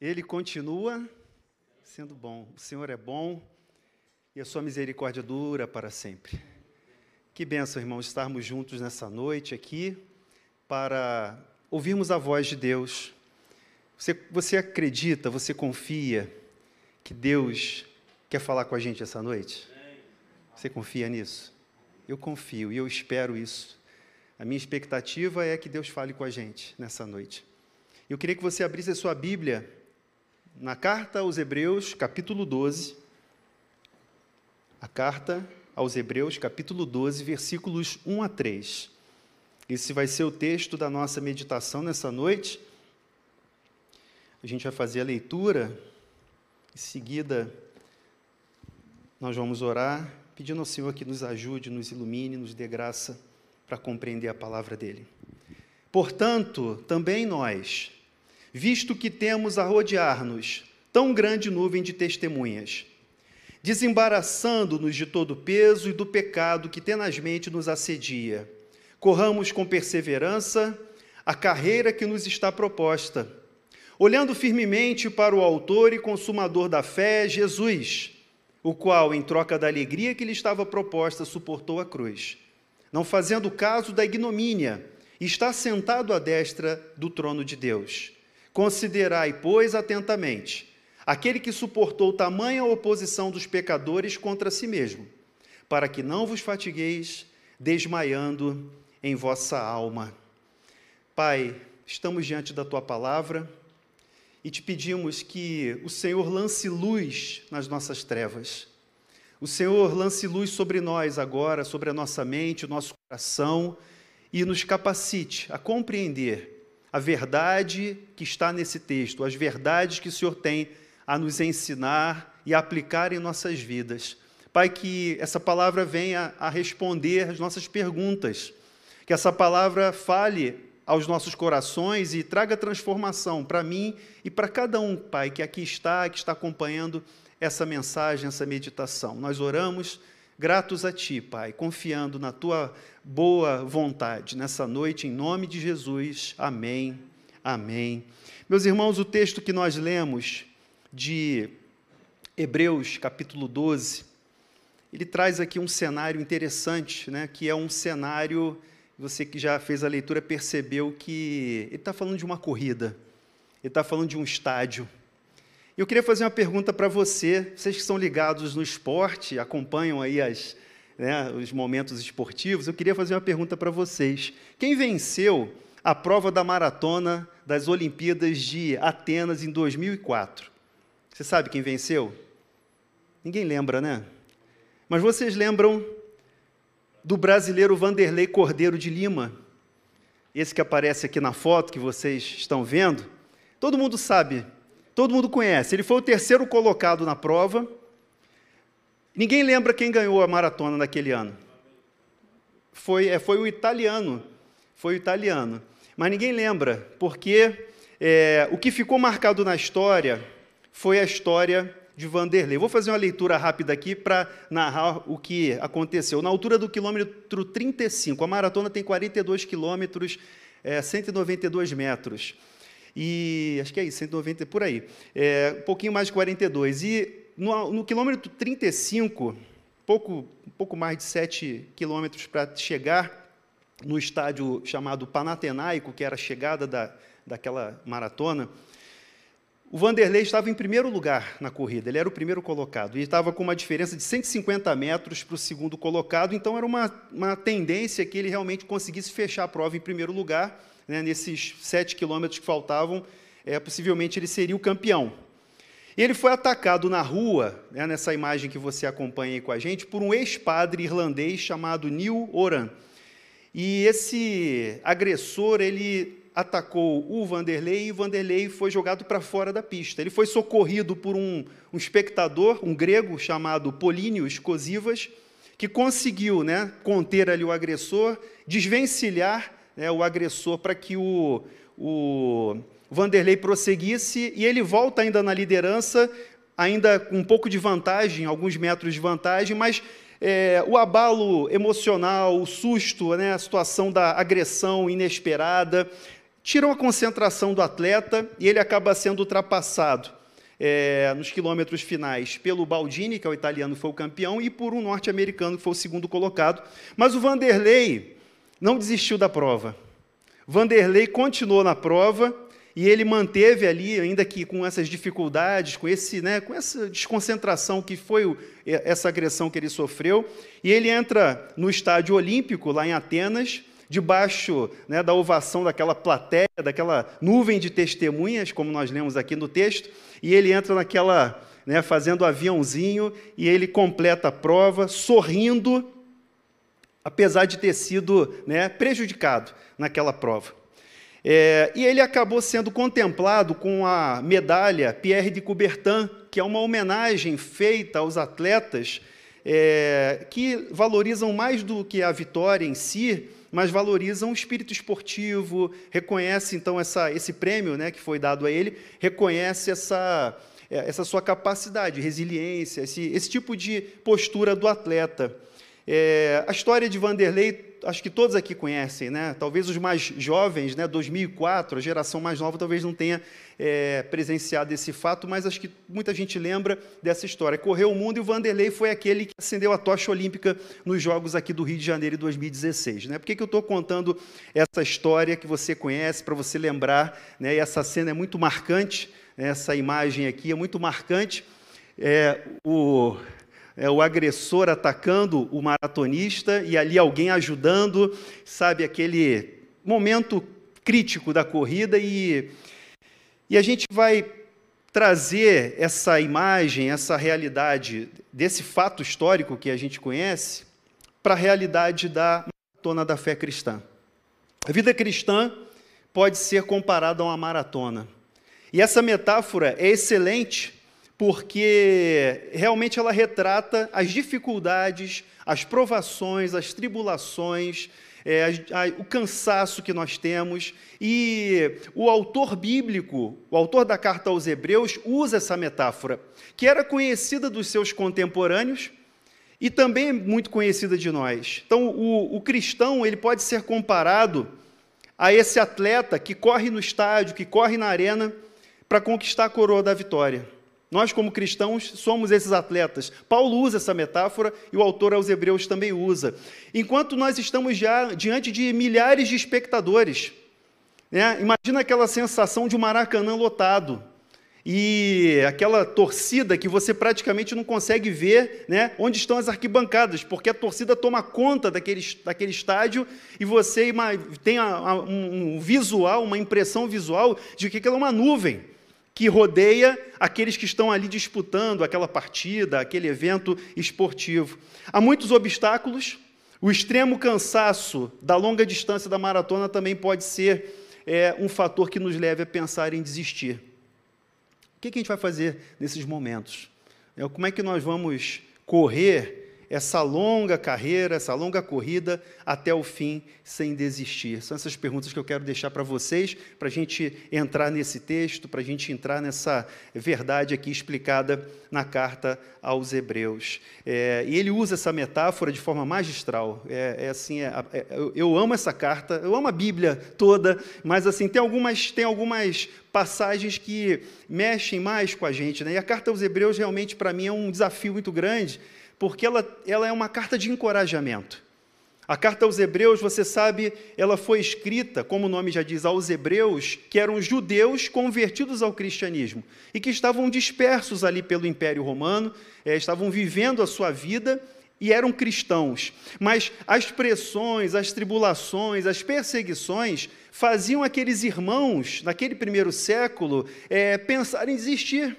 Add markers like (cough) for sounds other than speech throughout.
Ele continua sendo bom. O Senhor é bom e a sua misericórdia dura para sempre. Que benção, irmãos, estarmos juntos nessa noite aqui para ouvirmos a voz de Deus. Você, você acredita, você confia que Deus quer falar com a gente essa noite? Você confia nisso? Eu confio e eu espero isso. A minha expectativa é que Deus fale com a gente nessa noite. Eu queria que você abrisse a sua Bíblia na carta aos Hebreus, capítulo 12. A carta aos Hebreus, capítulo 12, versículos 1 a 3. Esse vai ser o texto da nossa meditação nessa noite. A gente vai fazer a leitura, em seguida, nós vamos orar, pedindo ao Senhor que nos ajude, nos ilumine, nos dê graça para compreender a palavra dele. Portanto, também nós, visto que temos a rodear-nos tão grande nuvem de testemunhas, desembaraçando-nos de todo o peso e do pecado que tenazmente nos assedia. Corramos com perseverança a carreira que nos está proposta, olhando firmemente para o Autor e Consumador da fé, Jesus, o qual, em troca da alegria que lhe estava proposta, suportou a cruz, não fazendo caso da ignomínia, e está sentado à destra do trono de Deus. Considerai, pois, atentamente aquele que suportou tamanha oposição dos pecadores contra si mesmo, para que não vos fatigueis desmaiando em vossa alma. Pai, estamos diante da tua palavra e te pedimos que o Senhor lance luz nas nossas trevas. O Senhor lance luz sobre nós agora, sobre a nossa mente, o nosso coração e nos capacite a compreender a verdade que está nesse texto, as verdades que o Senhor tem a nos ensinar e aplicar em nossas vidas. Pai, que essa palavra venha a responder as nossas perguntas, que essa palavra fale aos nossos corações e traga transformação para mim e para cada um, Pai, que aqui está, que está acompanhando essa mensagem, essa meditação. Nós oramos gratos a Ti, Pai, confiando na Tua boa vontade nessa noite, em nome de Jesus. Amém. Amém. Meus irmãos, o texto que nós lemos de Hebreus, capítulo 12, ele traz aqui um cenário interessante, né, que é um cenário, você que já fez a leitura percebeu que ele está falando de uma corrida, ele está falando de um estádio. Eu queria fazer uma pergunta para você, vocês que são ligados no esporte, acompanham aí as, né, os momentos esportivos, eu queria fazer uma pergunta para vocês. Quem venceu a prova da maratona das Olimpíadas de Atenas em 2004? Você sabe quem venceu? Ninguém lembra, né? Mas vocês lembram do brasileiro Vanderlei Cordeiro de Lima? Esse que aparece aqui na foto que vocês estão vendo? Todo mundo sabe, todo mundo conhece. Ele foi o terceiro colocado na prova Ninguém lembra quem ganhou a maratona naquele ano. Foi, é, foi o italiano. Foi o italiano. Mas ninguém lembra, porque é, o que ficou marcado na história foi a história de Vanderlei. Vou fazer uma leitura rápida aqui para narrar o que aconteceu. Na altura do quilômetro 35, a maratona tem 42 quilômetros, é, 192 metros. E acho que é isso, 190 por aí. É, um pouquinho mais de 42. E no, no quilômetro 35, pouco, pouco mais de 7 quilômetros para chegar no estádio chamado Panatenaico, que era a chegada da, daquela maratona, o Vanderlei estava em primeiro lugar na corrida, ele era o primeiro colocado, e estava com uma diferença de 150 metros para o segundo colocado, então era uma, uma tendência que ele realmente conseguisse fechar a prova em primeiro lugar, né, nesses 7 quilômetros que faltavam, é, possivelmente ele seria o campeão. Ele foi atacado na rua, né, nessa imagem que você acompanha aí com a gente, por um ex-padre irlandês chamado Neil Oran. E esse agressor, ele atacou o Vanderlei e o Vanderlei foi jogado para fora da pista. Ele foi socorrido por um, um espectador, um grego chamado Polínio Cosivas, que conseguiu né, conter ali o agressor, desvencilhar né, o agressor para que o, o Vanderlei prosseguisse e ele volta ainda na liderança, ainda com um pouco de vantagem, alguns metros de vantagem, mas é, o abalo emocional, o susto, né, a situação da agressão inesperada, tiram a concentração do atleta e ele acaba sendo ultrapassado é, nos quilômetros finais pelo Baldini, que é o italiano que foi o campeão, e por um norte-americano que foi o segundo colocado. Mas o Vanderlei não desistiu da prova. Vanderlei continuou na prova e ele manteve ali, ainda que com essas dificuldades, com, esse, né, com essa desconcentração que foi essa agressão que ele sofreu, e ele entra no estádio olímpico, lá em Atenas, debaixo né, da ovação daquela plateia, daquela nuvem de testemunhas, como nós lemos aqui no texto, e ele entra naquela, né, fazendo aviãozinho, e ele completa a prova, sorrindo, apesar de ter sido né, prejudicado naquela prova. É, e ele acabou sendo contemplado com a medalha Pierre de Coubertin, que é uma homenagem feita aos atletas é, que valorizam mais do que a vitória em si, mas valorizam o espírito esportivo, reconhece então essa, esse prêmio né, que foi dado a ele, reconhece essa, é, essa sua capacidade, resiliência, esse, esse tipo de postura do atleta. É, a história de Vanderlei acho que todos aqui conhecem, né? Talvez os mais jovens, né? 2004, a geração mais nova talvez não tenha é, presenciado esse fato, mas acho que muita gente lembra dessa história. Correu o mundo e o Vanderlei foi aquele que acendeu a tocha olímpica nos Jogos aqui do Rio de Janeiro em 2016. Né? Por que, que eu estou contando essa história que você conhece, para você lembrar? Né? E essa cena é muito marcante, né? essa imagem aqui é muito marcante. É, o é, o agressor atacando o maratonista e ali alguém ajudando, sabe, aquele momento crítico da corrida e, e a gente vai trazer essa imagem, essa realidade desse fato histórico que a gente conhece para a realidade da maratona da fé cristã. A vida cristã pode ser comparada a uma maratona. E essa metáfora é excelente porque realmente ela retrata as dificuldades, as provações, as tribulações, é, a, a, o cansaço que nós temos. E o autor bíblico, o autor da carta aos Hebreus, usa essa metáfora, que era conhecida dos seus contemporâneos e também muito conhecida de nós. Então, o, o cristão ele pode ser comparado a esse atleta que corre no estádio, que corre na arena para conquistar a coroa da vitória. Nós, como cristãos, somos esses atletas. Paulo usa essa metáfora e o autor aos Hebreus também usa. Enquanto nós estamos já diante de milhares de espectadores, né? imagina aquela sensação de um Maracanã lotado e aquela torcida que você praticamente não consegue ver né, onde estão as arquibancadas, porque a torcida toma conta daquele, daquele estádio e você tem um visual, uma impressão visual de que aquilo é uma nuvem que rodeia aqueles que estão ali disputando aquela partida, aquele evento esportivo. Há muitos obstáculos, o extremo cansaço da longa distância da maratona também pode ser é, um fator que nos leve a pensar em desistir. O que, que a gente vai fazer nesses momentos? É, como é que nós vamos correr essa longa carreira, essa longa corrida até o fim sem desistir? São essas perguntas que eu quero deixar para vocês, para a gente entrar nesse texto, para a gente entrar nessa verdade aqui explicada na carta aos Hebreus. É, e ele usa essa metáfora de forma magistral. É, é assim, é, é eu amo essa carta, eu amo a Bíblia toda, mas assim tem algumas tem algumas passagens que mexem mais com a gente. Né? E a carta aos Hebreus realmente para mim é um desafio muito grande porque ela, ela é uma carta de encorajamento. A carta aos Hebreus, você sabe, ela foi escrita, como o nome já diz, aos Hebreus, que eram judeus convertidos ao cristianismo e que estavam dispersos ali pelo Império Romano, é, estavam vivendo a sua vida e eram cristãos. Mas as pressões, as tribulações, as perseguições faziam aqueles irmãos, naquele primeiro século, é, pensar em desistir.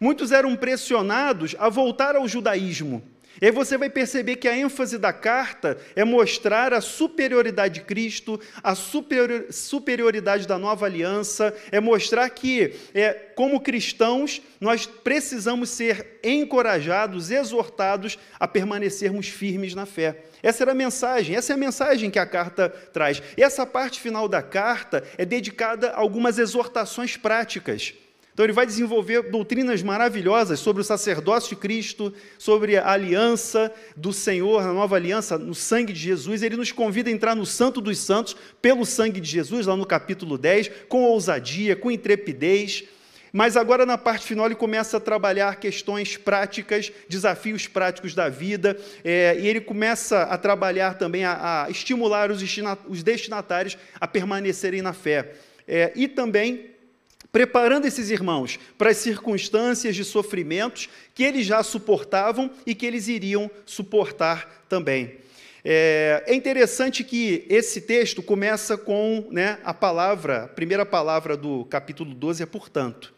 Muitos eram pressionados a voltar ao judaísmo e aí você vai perceber que a ênfase da carta é mostrar a superioridade de Cristo, a superior, superioridade da nova aliança, é mostrar que, é, como cristãos, nós precisamos ser encorajados, exortados a permanecermos firmes na fé. Essa era a mensagem, essa é a mensagem que a carta traz. E essa parte final da carta é dedicada a algumas exortações práticas Então, ele vai desenvolver doutrinas maravilhosas sobre o sacerdócio de Cristo, sobre a aliança do Senhor, a nova aliança no sangue de Jesus. Ele nos convida a entrar no Santo dos Santos pelo sangue de Jesus, lá no capítulo 10, com ousadia, com intrepidez. Mas agora, na parte final, ele começa a trabalhar questões práticas, desafios práticos da vida, é, e ele começa a trabalhar também, a, a estimular os, destinatários a permanecerem na fé. É, e também preparando esses irmãos para as circunstâncias de sofrimentos que eles já suportavam e que eles iriam suportar também. É, é interessante que esse texto começa com né, a palavra, a primeira palavra do capítulo 12 é portanto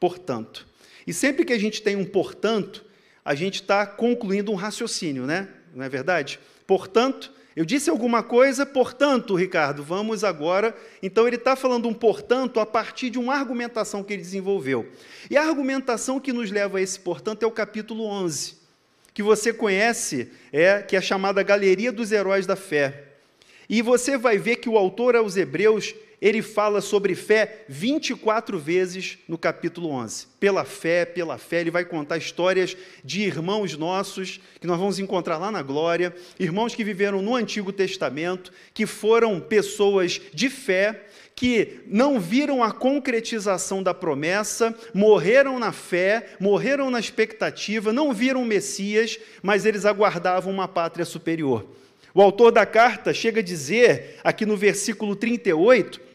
portanto. E sempre que a gente tem um portanto, a gente está concluindo um raciocínio, né? Não é verdade? Portanto, eu disse alguma coisa, portanto, Ricardo, vamos agora. Então, ele está falando um portanto a partir de uma argumentação que ele desenvolveu. E a argumentação que nos leva a esse portanto é o capítulo 11, que você conhece, é que é chamada Galeria dos Heróis da Fé. E você vai ver que o autor aos Hebreus ele fala sobre fé 24 vezes no capítulo 11. Pela fé, pela fé, ele vai contar histórias de irmãos nossos, que nós vamos encontrar lá na glória, irmãos que viveram no Antigo Testamento, que foram pessoas de fé, que não viram a concretização da promessa, morreram na fé, morreram na expectativa, não viram o Messias, mas eles aguardavam uma pátria superior. O autor da carta chega a dizer, aqui no versículo 38,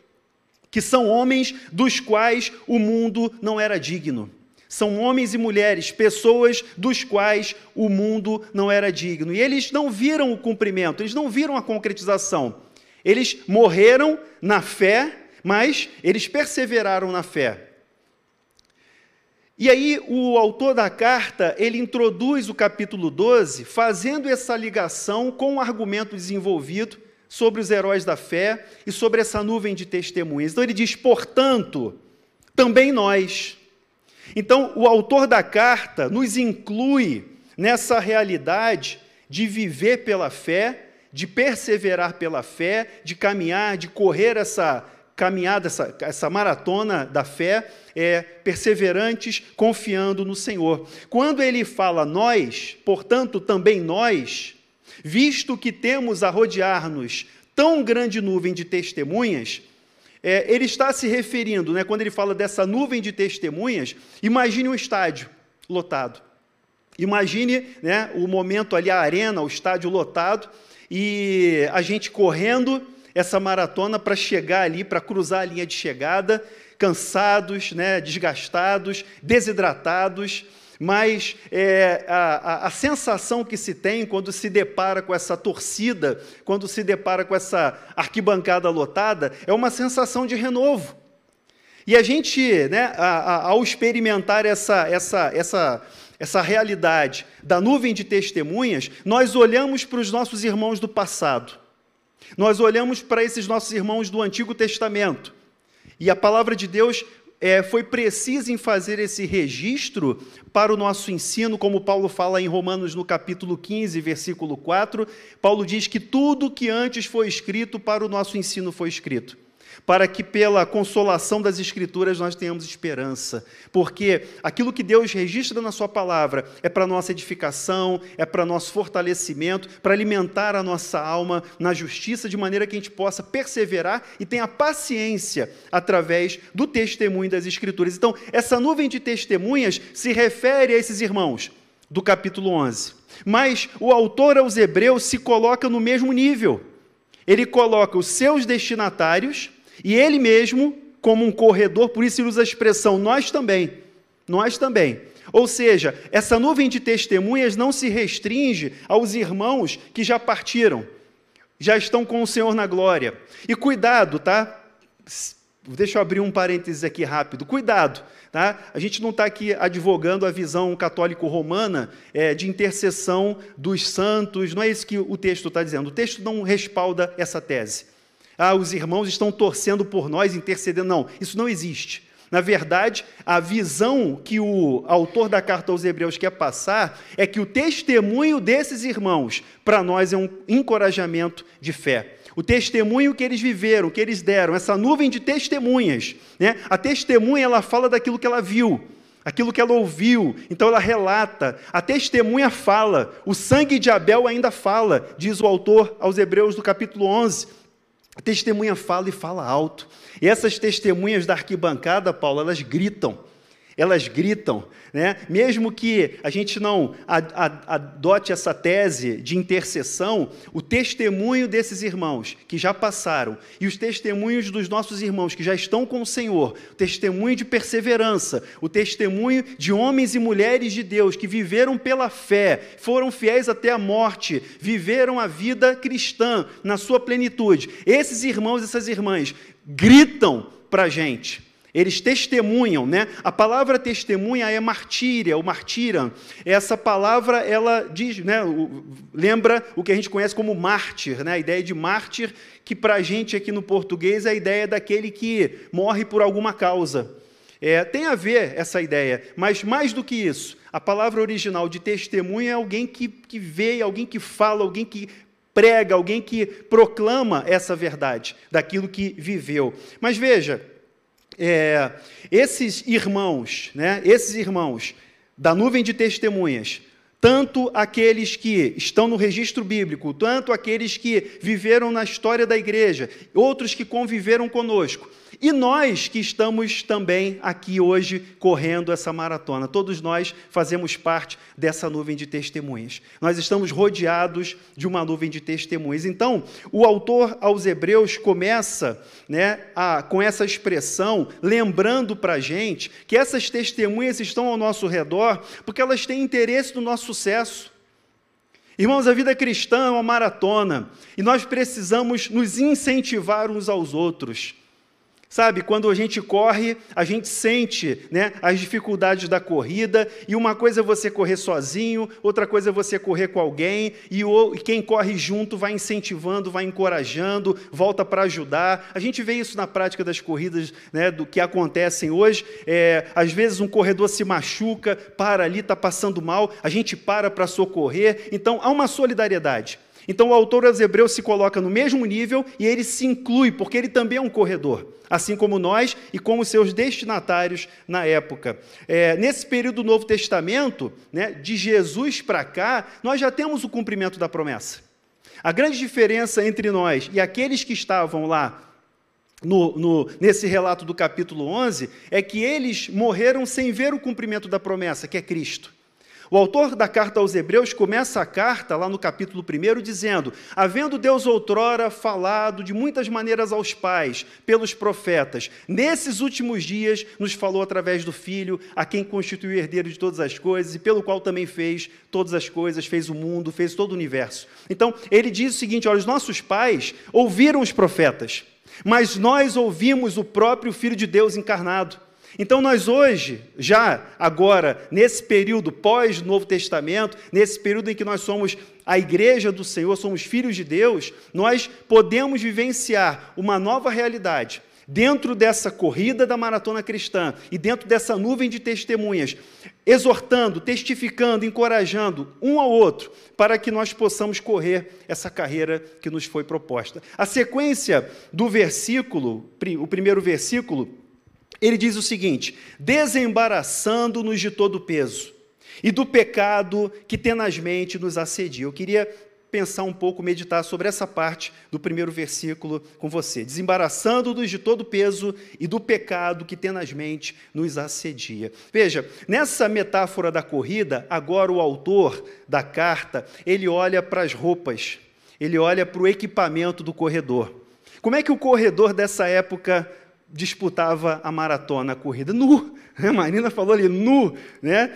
que são homens dos quais o mundo não era digno. São homens e mulheres, pessoas dos quais o mundo não era digno. E eles não viram o cumprimento, eles não viram a concretização. Eles morreram na fé, mas eles perseveraram na fé. E aí o autor da carta, ele introduz o capítulo 12, fazendo essa ligação com o argumento desenvolvido sobre os heróis da fé e sobre essa nuvem de testemunhas. Então ele diz: portanto, também nós. Então o autor da carta nos inclui nessa realidade de viver pela fé, de perseverar pela fé, de caminhar, de correr essa caminhada, essa, essa maratona da fé, é, perseverantes, confiando no Senhor. Quando ele fala nós, portanto, também nós, visto que temos a rodear-nos tão grande nuvem de testemunhas, é, ele está se referindo, né, quando ele fala dessa nuvem de testemunhas, imagine um estádio lotado. Imagine né, o momento ali, a arena, o estádio lotado, e a gente correndo essa maratona para chegar ali, para cruzar a linha de chegada, cansados, né, desgastados, desidratados, mas é, a, a, a, sensação que se tem quando se depara com essa torcida, quando se depara com essa arquibancada lotada, é uma sensação de renovo. E a gente, né, a, ao experimentar essa, essa, essa, essa realidade da nuvem de testemunhas, nós olhamos para os nossos irmãos do passado, nós olhamos para esses nossos irmãos do Antigo Testamento, e a palavra de Deus é, foi preciso em fazer esse registro para o nosso ensino, como Paulo fala em Romanos no capítulo 15, versículo 4. Paulo diz que tudo que antes foi escrito para o nosso ensino foi escrito para que pela consolação das Escrituras nós tenhamos esperança, porque aquilo que Deus registra na Sua palavra é para nossa edificação, é para nosso fortalecimento, para alimentar a nossa alma na justiça, de maneira que a gente possa perseverar e tenha paciência através do testemunho das Escrituras. Então, essa nuvem de testemunhas se refere a esses irmãos do capítulo 11. Mas o autor aos Hebreus se coloca no mesmo nível. Ele coloca os seus destinatários e ele mesmo, como um corredor, por isso ele usa a expressão nós também. Nós também. Ou seja, essa nuvem de testemunhas não se restringe aos irmãos que já partiram, já estão com o Senhor na glória. E cuidado, tá? Deixa eu abrir um parênteses aqui rápido. Cuidado, tá? A gente não está aqui advogando a visão católico-romana é, de intercessão dos santos, não é isso que o texto está dizendo. O texto não respalda essa tese ah, os irmãos estão torcendo por nós, intercedendo. Não, isso não existe. Na verdade, a visão que o autor da carta aos Hebreus quer passar é que o testemunho desses irmãos, para nós, é um encorajamento de fé. o testemunho que eles viveram, que eles deram, essa nuvem de testemunhas. Né? A testemunha ela fala daquilo que ela viu, aquilo que ela ouviu, então ela relata. A testemunha fala, o sangue de Abel ainda fala, diz o autor aos Hebreus do capítulo 11. A testemunha fala e fala alto. E essas testemunhas da arquibancada, Paulo, elas gritam elas gritam, né? mesmo que a gente não adote essa tese de intercessão, o testemunho desses irmãos que já passaram e os testemunhos dos nossos irmãos que já estão com o Senhor, o testemunho de perseverança, o testemunho de homens e mulheres de Deus que viveram pela fé, foram fiéis até a morte, viveram a vida cristã na sua plenitude. Esses irmãos e essas irmãs gritam para a gente eles testemunham, né? A palavra testemunha é martíria, ou martira. Essa palavra, ela diz, né? Lembra o que a gente conhece como mártir, né? A ideia de mártir, que para a gente aqui no português é a ideia daquele que morre por alguma causa. É, tem a ver essa ideia, mas mais do que isso, a palavra original de testemunha é alguém que, que vê, alguém que fala, alguém que prega, alguém que proclama essa verdade daquilo que viveu. Mas veja, é, esses irmãos, né, esses irmãos da nuvem de testemunhas, tanto aqueles que estão no registro bíblico, tanto aqueles que viveram na história da igreja, outros que conviveram conosco, e nós que estamos também aqui hoje correndo essa maratona, todos nós fazemos parte dessa nuvem de testemunhas. Nós estamos rodeados de uma nuvem de testemunhas. Então, o autor aos Hebreus começa né, a, com essa expressão, lembrando para a gente que essas testemunhas estão ao nosso redor porque elas têm interesse no nosso sucesso. Irmãos, a vida cristã é uma maratona e nós precisamos nos incentivar uns aos outros. Sabe, quando a gente corre, a gente sente né, as dificuldades da corrida, e uma coisa é você correr sozinho, outra coisa é você correr com alguém, e, o, e quem corre junto vai incentivando, vai encorajando, volta para ajudar. A gente vê isso na prática das corridas né, do que acontecem hoje. É, às vezes um corredor se machuca, para ali, está passando mal, a gente para para socorrer. Então há uma solidariedade. Então o autor aos Hebreus se coloca no mesmo nível e ele se inclui, porque ele também é um corredor, assim como nós e como seus destinatários na época. É, nesse período do Novo Testamento, né, de Jesus para cá, nós já temos o cumprimento da promessa. A grande diferença entre nós e aqueles que estavam lá no, no, nesse relato do capítulo 11 é que eles morreram sem ver o cumprimento da promessa, que é Cristo. O autor da carta aos Hebreus começa a carta, lá no capítulo 1, dizendo: Havendo Deus outrora falado de muitas maneiras aos pais, pelos profetas, nesses últimos dias nos falou através do Filho, a quem constituiu herdeiro de todas as coisas, e pelo qual também fez todas as coisas, fez o mundo, fez todo o universo. Então, ele diz o seguinte: olha, os nossos pais ouviram os profetas, mas nós ouvimos o próprio Filho de Deus encarnado. Então, nós hoje, já agora, nesse período pós-Novo Testamento, nesse período em que nós somos a igreja do Senhor, somos filhos de Deus, nós podemos vivenciar uma nova realidade dentro dessa corrida da maratona cristã e dentro dessa nuvem de testemunhas, exortando, testificando, encorajando um ao outro para que nós possamos correr essa carreira que nos foi proposta. A sequência do versículo, o primeiro versículo, ele diz o seguinte: desembaraçando-nos de todo o peso e do pecado que tenazmente nos assedia. Eu queria pensar um pouco, meditar sobre essa parte do primeiro versículo com você. Desembaraçando-nos de todo o peso e do pecado que tenazmente nos assedia. Veja, nessa metáfora da corrida, agora o autor da carta, ele olha para as roupas, ele olha para o equipamento do corredor. Como é que o corredor dessa época disputava a maratona, a corrida, nu. A Marina falou ali, nu, né?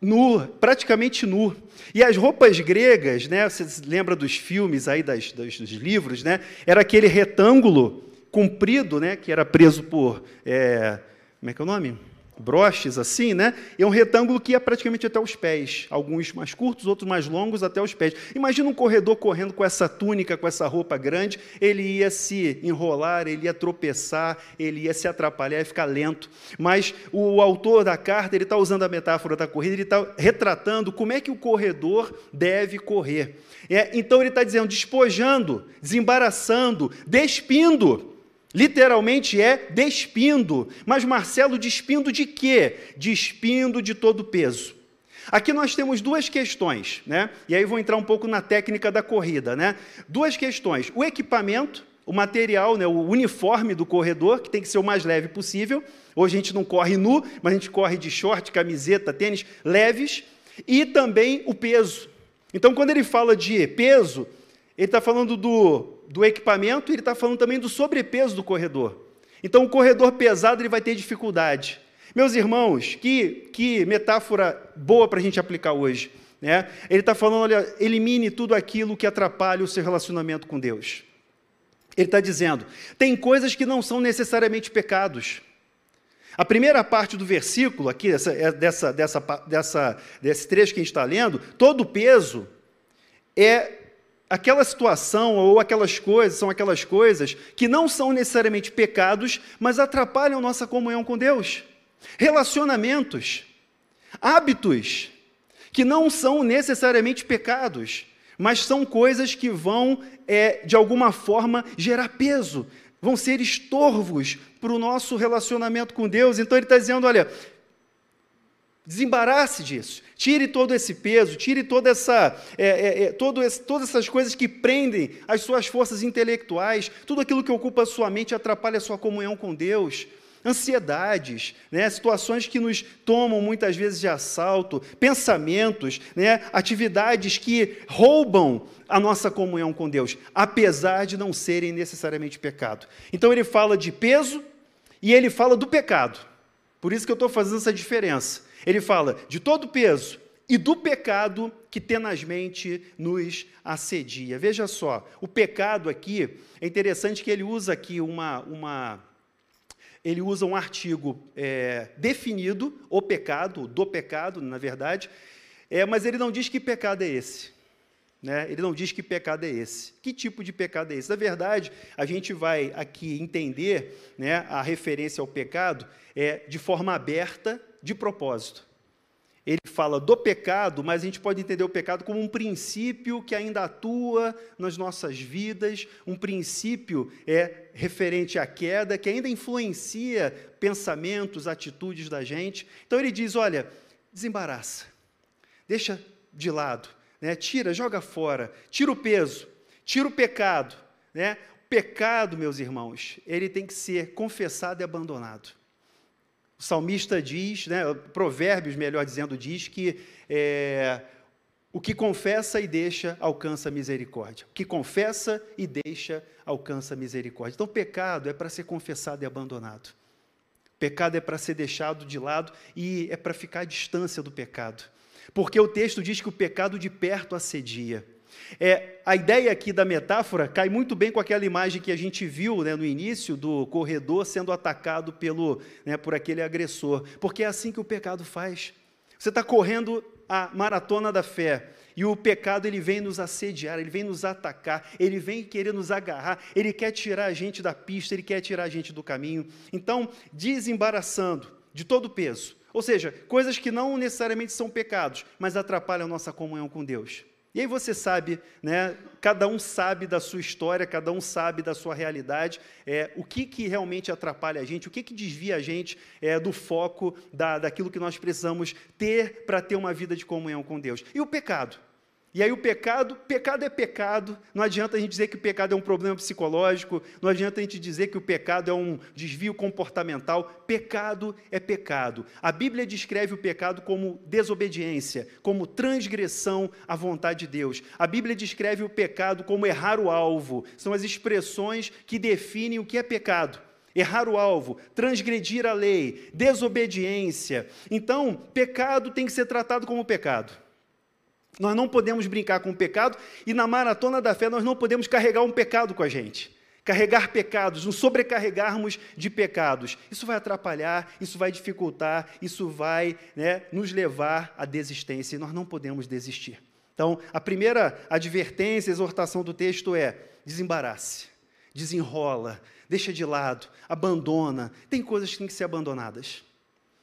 Nu, praticamente nu. E as roupas gregas, né? Você lembra dos filmes aí, das, das, dos livros, né? Era aquele retângulo comprido, né? Que era preso por, é, como é que é o nome? Broches assim, né? É um retângulo que ia praticamente até os pés, alguns mais curtos, outros mais longos até os pés. Imagina um corredor correndo com essa túnica, com essa roupa grande, ele ia se enrolar, ele ia tropeçar, ele ia se atrapalhar, ia ficar lento. Mas o autor da carta, ele está usando a metáfora da corrida, ele está retratando como é que o corredor deve correr. É, então ele está dizendo, despojando, desembaraçando, despindo Literalmente é despindo. Mas Marcelo, despindo de quê? Despindo de todo peso. Aqui nós temos duas questões, né? E aí vou entrar um pouco na técnica da corrida, né? Duas questões: o equipamento, o material, né, o uniforme do corredor, que tem que ser o mais leve possível. Hoje a gente não corre nu, mas a gente corre de short, camiseta, tênis leves, e também o peso. Então, quando ele fala de peso, ele está falando do do equipamento, ele está falando também do sobrepeso do corredor. Então, o corredor pesado ele vai ter dificuldade. Meus irmãos, que, que metáfora boa para a gente aplicar hoje. Né? Ele está falando, olha, elimine tudo aquilo que atrapalha o seu relacionamento com Deus. Ele está dizendo, tem coisas que não são necessariamente pecados. A primeira parte do versículo, aqui, é dessa, dessa, dessa, desse trecho que a gente está lendo, todo peso é aquela situação ou aquelas coisas são aquelas coisas que não são necessariamente pecados, mas atrapalham nossa comunhão com Deus. Relacionamentos, hábitos que não são necessariamente pecados, mas são coisas que vão, é, de alguma forma, gerar peso, vão ser estorvos para o nosso relacionamento com Deus. Então ele está dizendo: olha, Desembarace disso. Tire todo esse peso, tire toda essa, é, é, é, todo esse, todas essas coisas que prendem as suas forças intelectuais, tudo aquilo que ocupa a sua mente atrapalha a sua comunhão com Deus. Ansiedades, né, situações que nos tomam muitas vezes de assalto, pensamentos, né, atividades que roubam a nossa comunhão com Deus, apesar de não serem necessariamente pecado. Então ele fala de peso e ele fala do pecado. Por isso que eu estou fazendo essa diferença. Ele fala de todo peso e do pecado que tenazmente nos assedia. Veja só, o pecado aqui, é interessante que ele usa aqui uma. uma ele usa um artigo é, definido, o pecado, do pecado, na verdade, é, mas ele não diz que pecado é esse. Né? Ele não diz que pecado é esse. Que tipo de pecado é esse? Na verdade, a gente vai aqui entender né, a referência ao pecado é, de forma aberta de propósito. Ele fala do pecado, mas a gente pode entender o pecado como um princípio que ainda atua nas nossas vidas, um princípio é referente à queda, que ainda influencia pensamentos, atitudes da gente. Então ele diz: olha, desembaraça, deixa de lado, né? tira, joga fora, tira o peso, tira o pecado. Né? O pecado, meus irmãos, ele tem que ser confessado e abandonado. O salmista diz, né, Provérbios, melhor dizendo, diz que é, o que confessa e deixa alcança misericórdia. O que confessa e deixa alcança misericórdia. Então, pecado é para ser confessado e abandonado. Pecado é para ser deixado de lado e é para ficar à distância do pecado. Porque o texto diz que o pecado de perto assedia. É, a ideia aqui da metáfora cai muito bem com aquela imagem que a gente viu né, no início do corredor sendo atacado pelo, né, por aquele agressor, porque é assim que o pecado faz. Você está correndo a maratona da fé e o pecado ele vem nos assediar, ele vem nos atacar, ele vem querer nos agarrar, ele quer tirar a gente da pista, ele quer tirar a gente do caminho. Então, desembaraçando de todo o peso, ou seja, coisas que não necessariamente são pecados, mas atrapalham a nossa comunhão com Deus. E aí você sabe, né, cada um sabe da sua história, cada um sabe da sua realidade, é, o que, que realmente atrapalha a gente, o que, que desvia a gente é, do foco da, daquilo que nós precisamos ter para ter uma vida de comunhão com Deus. E o pecado? E aí o pecado, pecado é pecado, não adianta a gente dizer que o pecado é um problema psicológico, não adianta a gente dizer que o pecado é um desvio comportamental, pecado é pecado. A Bíblia descreve o pecado como desobediência, como transgressão à vontade de Deus. A Bíblia descreve o pecado como errar o alvo, são as expressões que definem o que é pecado errar o alvo, transgredir a lei, desobediência. Então, pecado tem que ser tratado como pecado. Nós não podemos brincar com o pecado e na maratona da fé nós não podemos carregar um pecado com a gente. carregar pecados, nos sobrecarregarmos de pecados. Isso vai atrapalhar, isso vai dificultar, isso vai né, nos levar à desistência, e nós não podemos desistir. Então, a primeira advertência, exortação do texto é: desembarace, desenrola, deixa de lado, abandona. Tem coisas que têm que ser abandonadas.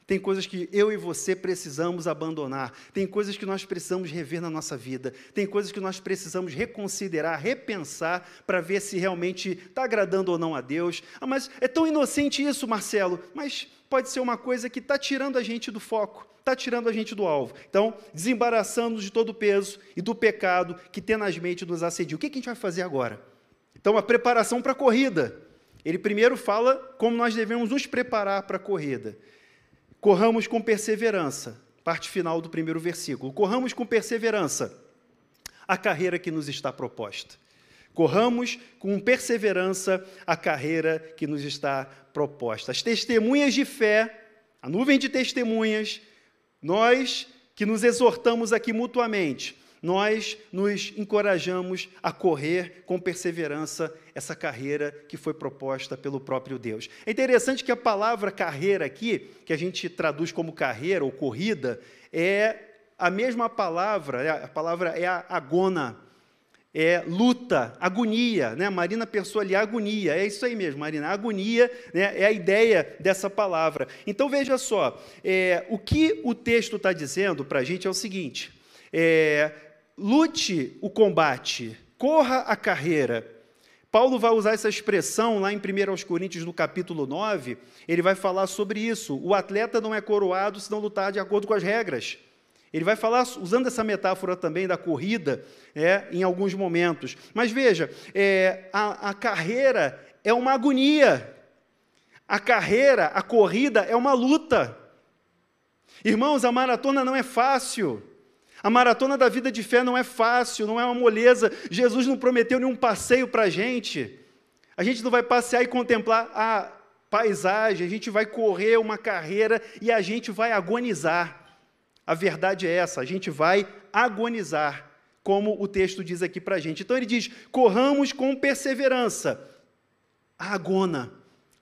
Tem coisas que eu e você precisamos abandonar. Tem coisas que nós precisamos rever na nossa vida. Tem coisas que nós precisamos reconsiderar, repensar, para ver se realmente está agradando ou não a Deus. Ah, mas é tão inocente isso, Marcelo. Mas pode ser uma coisa que está tirando a gente do foco, está tirando a gente do alvo. Então, desembaraçando-nos de todo o peso e do pecado que tenazmente nos assedia. O que, que a gente vai fazer agora? Então, a preparação para a corrida. Ele primeiro fala como nós devemos nos preparar para a corrida. Corramos com perseverança, parte final do primeiro versículo. Corramos com perseverança a carreira que nos está proposta. Corramos com perseverança a carreira que nos está proposta. As testemunhas de fé, a nuvem de testemunhas, nós que nos exortamos aqui mutuamente, nós nos encorajamos a correr com perseverança essa carreira que foi proposta pelo próprio Deus. É interessante que a palavra carreira aqui, que a gente traduz como carreira ou corrida, é a mesma palavra, é a palavra é agona, é luta, agonia, né? Marina pensou ali, agonia, é isso aí mesmo, Marina, agonia né? é a ideia dessa palavra. Então veja só, é, o que o texto está dizendo para a gente é o seguinte: é, lute o combate, corra a carreira. Paulo vai usar essa expressão lá em 1 Coríntios, no capítulo 9, ele vai falar sobre isso. O atleta não é coroado se não lutar de acordo com as regras. Ele vai falar, usando essa metáfora também da corrida, é, em alguns momentos. Mas veja, é, a, a carreira é uma agonia. A carreira, a corrida é uma luta. Irmãos, a maratona não é fácil. A maratona da vida de fé não é fácil, não é uma moleza. Jesus não prometeu nenhum passeio para a gente. A gente não vai passear e contemplar a paisagem, a gente vai correr uma carreira e a gente vai agonizar. A verdade é essa, a gente vai agonizar, como o texto diz aqui para a gente. Então ele diz: corramos com perseverança. A agona,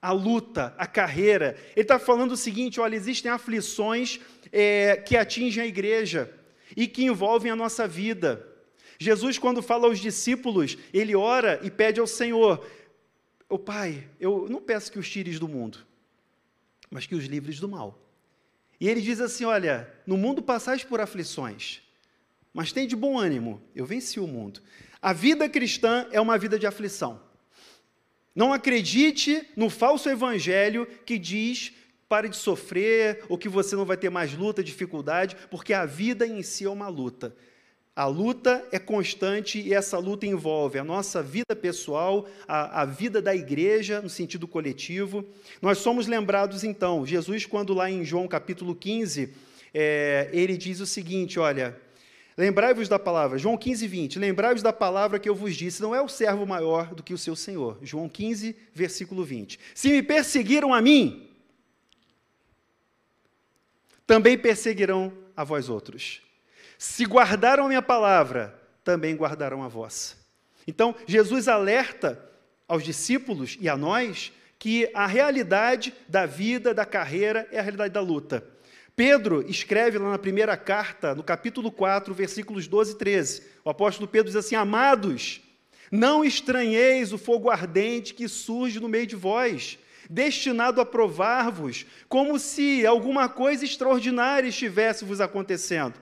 a luta, a carreira. Ele está falando o seguinte: olha, existem aflições é, que atingem a igreja e que envolvem a nossa vida. Jesus, quando fala aos discípulos, ele ora e pede ao Senhor: Ô oh, Pai, eu não peço que os tires do mundo, mas que os livres do mal. E ele diz assim: Olha, no mundo passais por aflições, mas tem de bom ânimo, eu venci o mundo. A vida cristã é uma vida de aflição. Não acredite no falso evangelho que diz pare de sofrer, ou que você não vai ter mais luta, dificuldade, porque a vida em si é uma luta. A luta é constante e essa luta envolve a nossa vida pessoal, a, a, vida da igreja, no sentido coletivo. Nós somos lembrados, então, Jesus, quando lá em João capítulo 15, é, ele diz o seguinte: olha. Lembrai-vos da palavra, João 15, 20. Lembrai-vos da palavra que eu vos disse, não é o servo maior do que o seu senhor. João 15, versículo 20. Se me perseguiram a mim, também perseguirão a vós outros. Se guardaram a minha palavra, também guardarão a vossa. Então, Jesus alerta aos discípulos e a nós que a realidade da vida, da carreira, é a realidade da luta. Pedro escreve lá na primeira carta, no capítulo 4, versículos 12 e 13. O apóstolo Pedro diz assim: Amados, não estranheis o fogo ardente que surge no meio de vós, destinado a provar-vos, como se alguma coisa extraordinária estivesse vos acontecendo.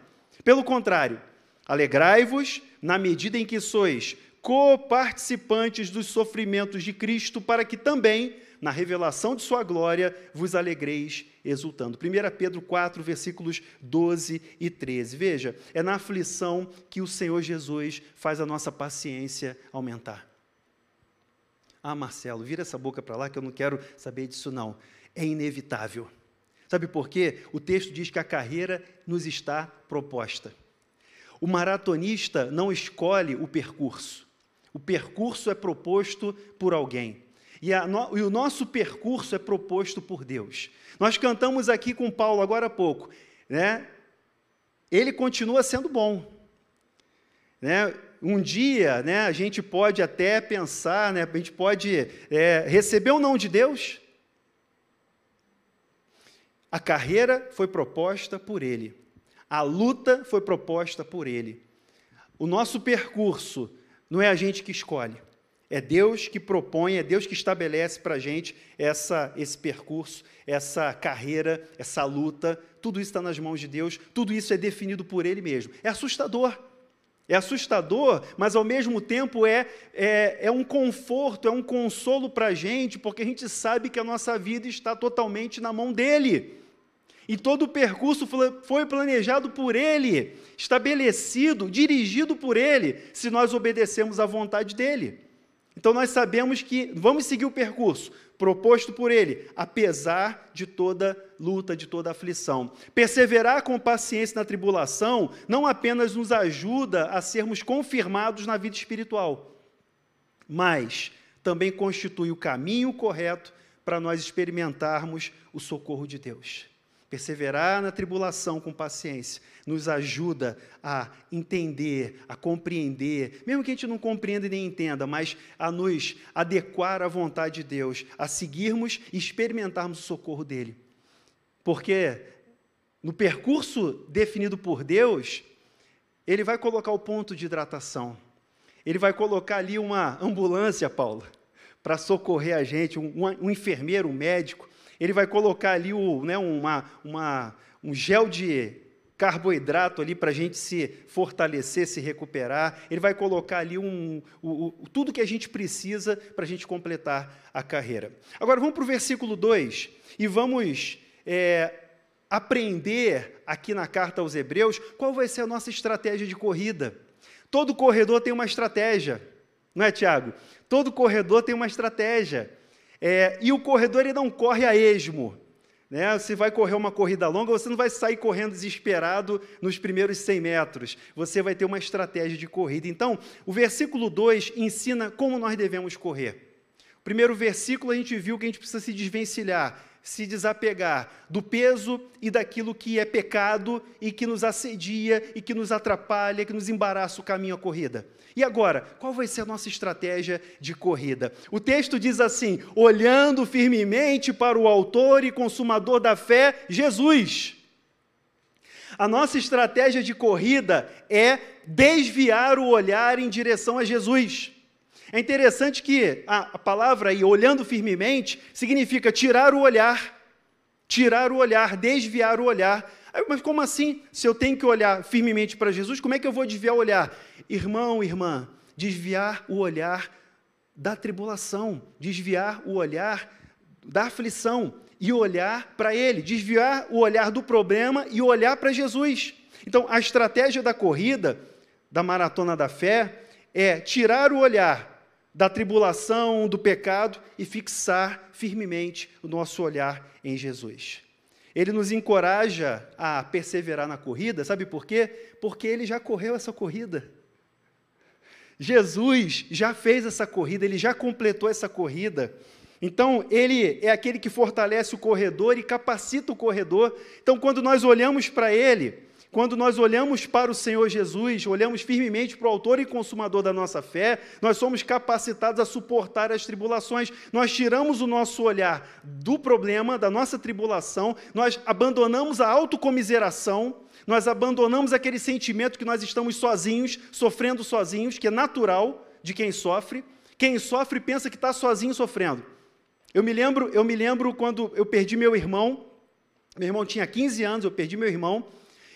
Pelo contrário, alegrai-vos na medida em que sois coparticipantes dos sofrimentos de Cristo, para que também, na revelação de sua glória, vos alegreis exultando. 1 Pedro 4, versículos 12 e 13. Veja, é na aflição que o Senhor Jesus faz a nossa paciência aumentar. Ah, Marcelo, vira essa boca para lá que eu não quero saber disso, não. É inevitável. Sabe por quê? O texto diz que a carreira nos está proposta. O maratonista não escolhe o percurso. O percurso é proposto por alguém. E, no, e, o nosso percurso é proposto por Deus. Nós cantamos aqui com Paulo agora há pouco, né? Ele continua sendo bom, né? Um dia, né, a gente pode até pensar, né, a gente pode é, receber ou não de Deus. A carreira foi proposta por Ele, a luta foi proposta por Ele. O nosso percurso não é a gente que escolhe, é Deus que propõe, é Deus que estabelece para a gente essa, esse percurso, essa carreira, essa luta. Tudo isso está nas mãos de Deus, tudo isso é definido por Ele mesmo. É assustador. É assustador, mas ao mesmo tempo é, é, é um conforto, é um consolo para a gente, porque a gente sabe que a nossa vida está totalmente na mão dEle. E todo o percurso foi planejado por Ele, estabelecido, dirigido por Ele, se nós obedecemos à vontade dEle. Então nós sabemos que vamos seguir o percurso proposto por ele, apesar de toda luta, de toda aflição. Perseverar com paciência na tribulação não apenas nos ajuda a sermos confirmados na vida espiritual, mas também constitui o caminho correto para nós experimentarmos o socorro de Deus. Perseverar na tribulação com paciência nos ajuda a entender, a compreender, mesmo que a gente não compreenda nem entenda, mas a nos adequar à vontade de Deus, a seguirmos e experimentarmos o socorro dele. Porque no percurso definido por Deus, ele vai colocar o ponto de hidratação. Ele vai colocar ali uma ambulância, Paula, para socorrer a gente, um, um enfermeiro, um médico ele vai colocar ali o, né, uma, uma, um gel de carboidrato ali para a gente se fortalecer, se recuperar. Ele vai colocar ali um, o, o, tudo que a gente precisa para a gente completar a carreira. Agora vamos para o versículo 2 e vamos é, aprender aqui na carta aos Hebreus qual vai ser a nossa estratégia de corrida. Todo corredor tem uma estratégia, não é, Tiago? Todo corredor tem uma estratégia. É, e o corredor ele não corre a esmo. Né? Você vai correr uma corrida longa, você não vai sair correndo desesperado nos primeiros 100 metros. Você vai ter uma estratégia de corrida. Então, o versículo 2 ensina como nós devemos correr. O primeiro versículo a gente viu que a gente precisa se desvencilhar, se desapegar do peso e daquilo que é pecado e que nos assedia e que nos atrapalha, que nos embaraça o caminho à corrida. E agora, qual vai ser a nossa estratégia de corrida? O texto diz assim: olhando firmemente para o Autor e Consumador da fé, Jesus. A nossa estratégia de corrida é desviar o olhar em direção a Jesus. É interessante que a, palavra aí, olhando firmemente, significa tirar o olhar, tirar o olhar, desviar o olhar. Mas como assim? Se eu tenho que olhar firmemente para Jesus, como é que eu vou desviar o olhar? Irmão, irmã, desviar o olhar da tribulação, desviar o olhar da aflição e olhar para Ele, desviar o olhar do problema e olhar para Jesus. Então, a estratégia da corrida, da maratona da fé, é tirar o olhar da tribulação, do pecado e fixar firmemente o nosso olhar em Jesus. Ele nos encoraja a perseverar na corrida, sabe por quê? Porque ele já correu essa corrida. Jesus já fez essa corrida, ele já completou essa corrida. Então, ele é aquele que fortalece o corredor e capacita o corredor. Então, quando nós olhamos para ele, quando nós olhamos para o Senhor Jesus, olhamos firmemente para o Autor e Consumador da nossa fé, nós somos capacitados a suportar as tribulações. Nós tiramos o nosso olhar do problema, da nossa tribulação, nós abandonamos a autocomiseração, nós abandonamos aquele sentimento que nós estamos sozinhos, sofrendo sozinhos, que é natural de quem sofre. Quem sofre pensa que está sozinho sofrendo. Eu me lembro, eu me lembro quando eu perdi meu irmão. Meu irmão tinha 15 anos, eu perdi meu irmão.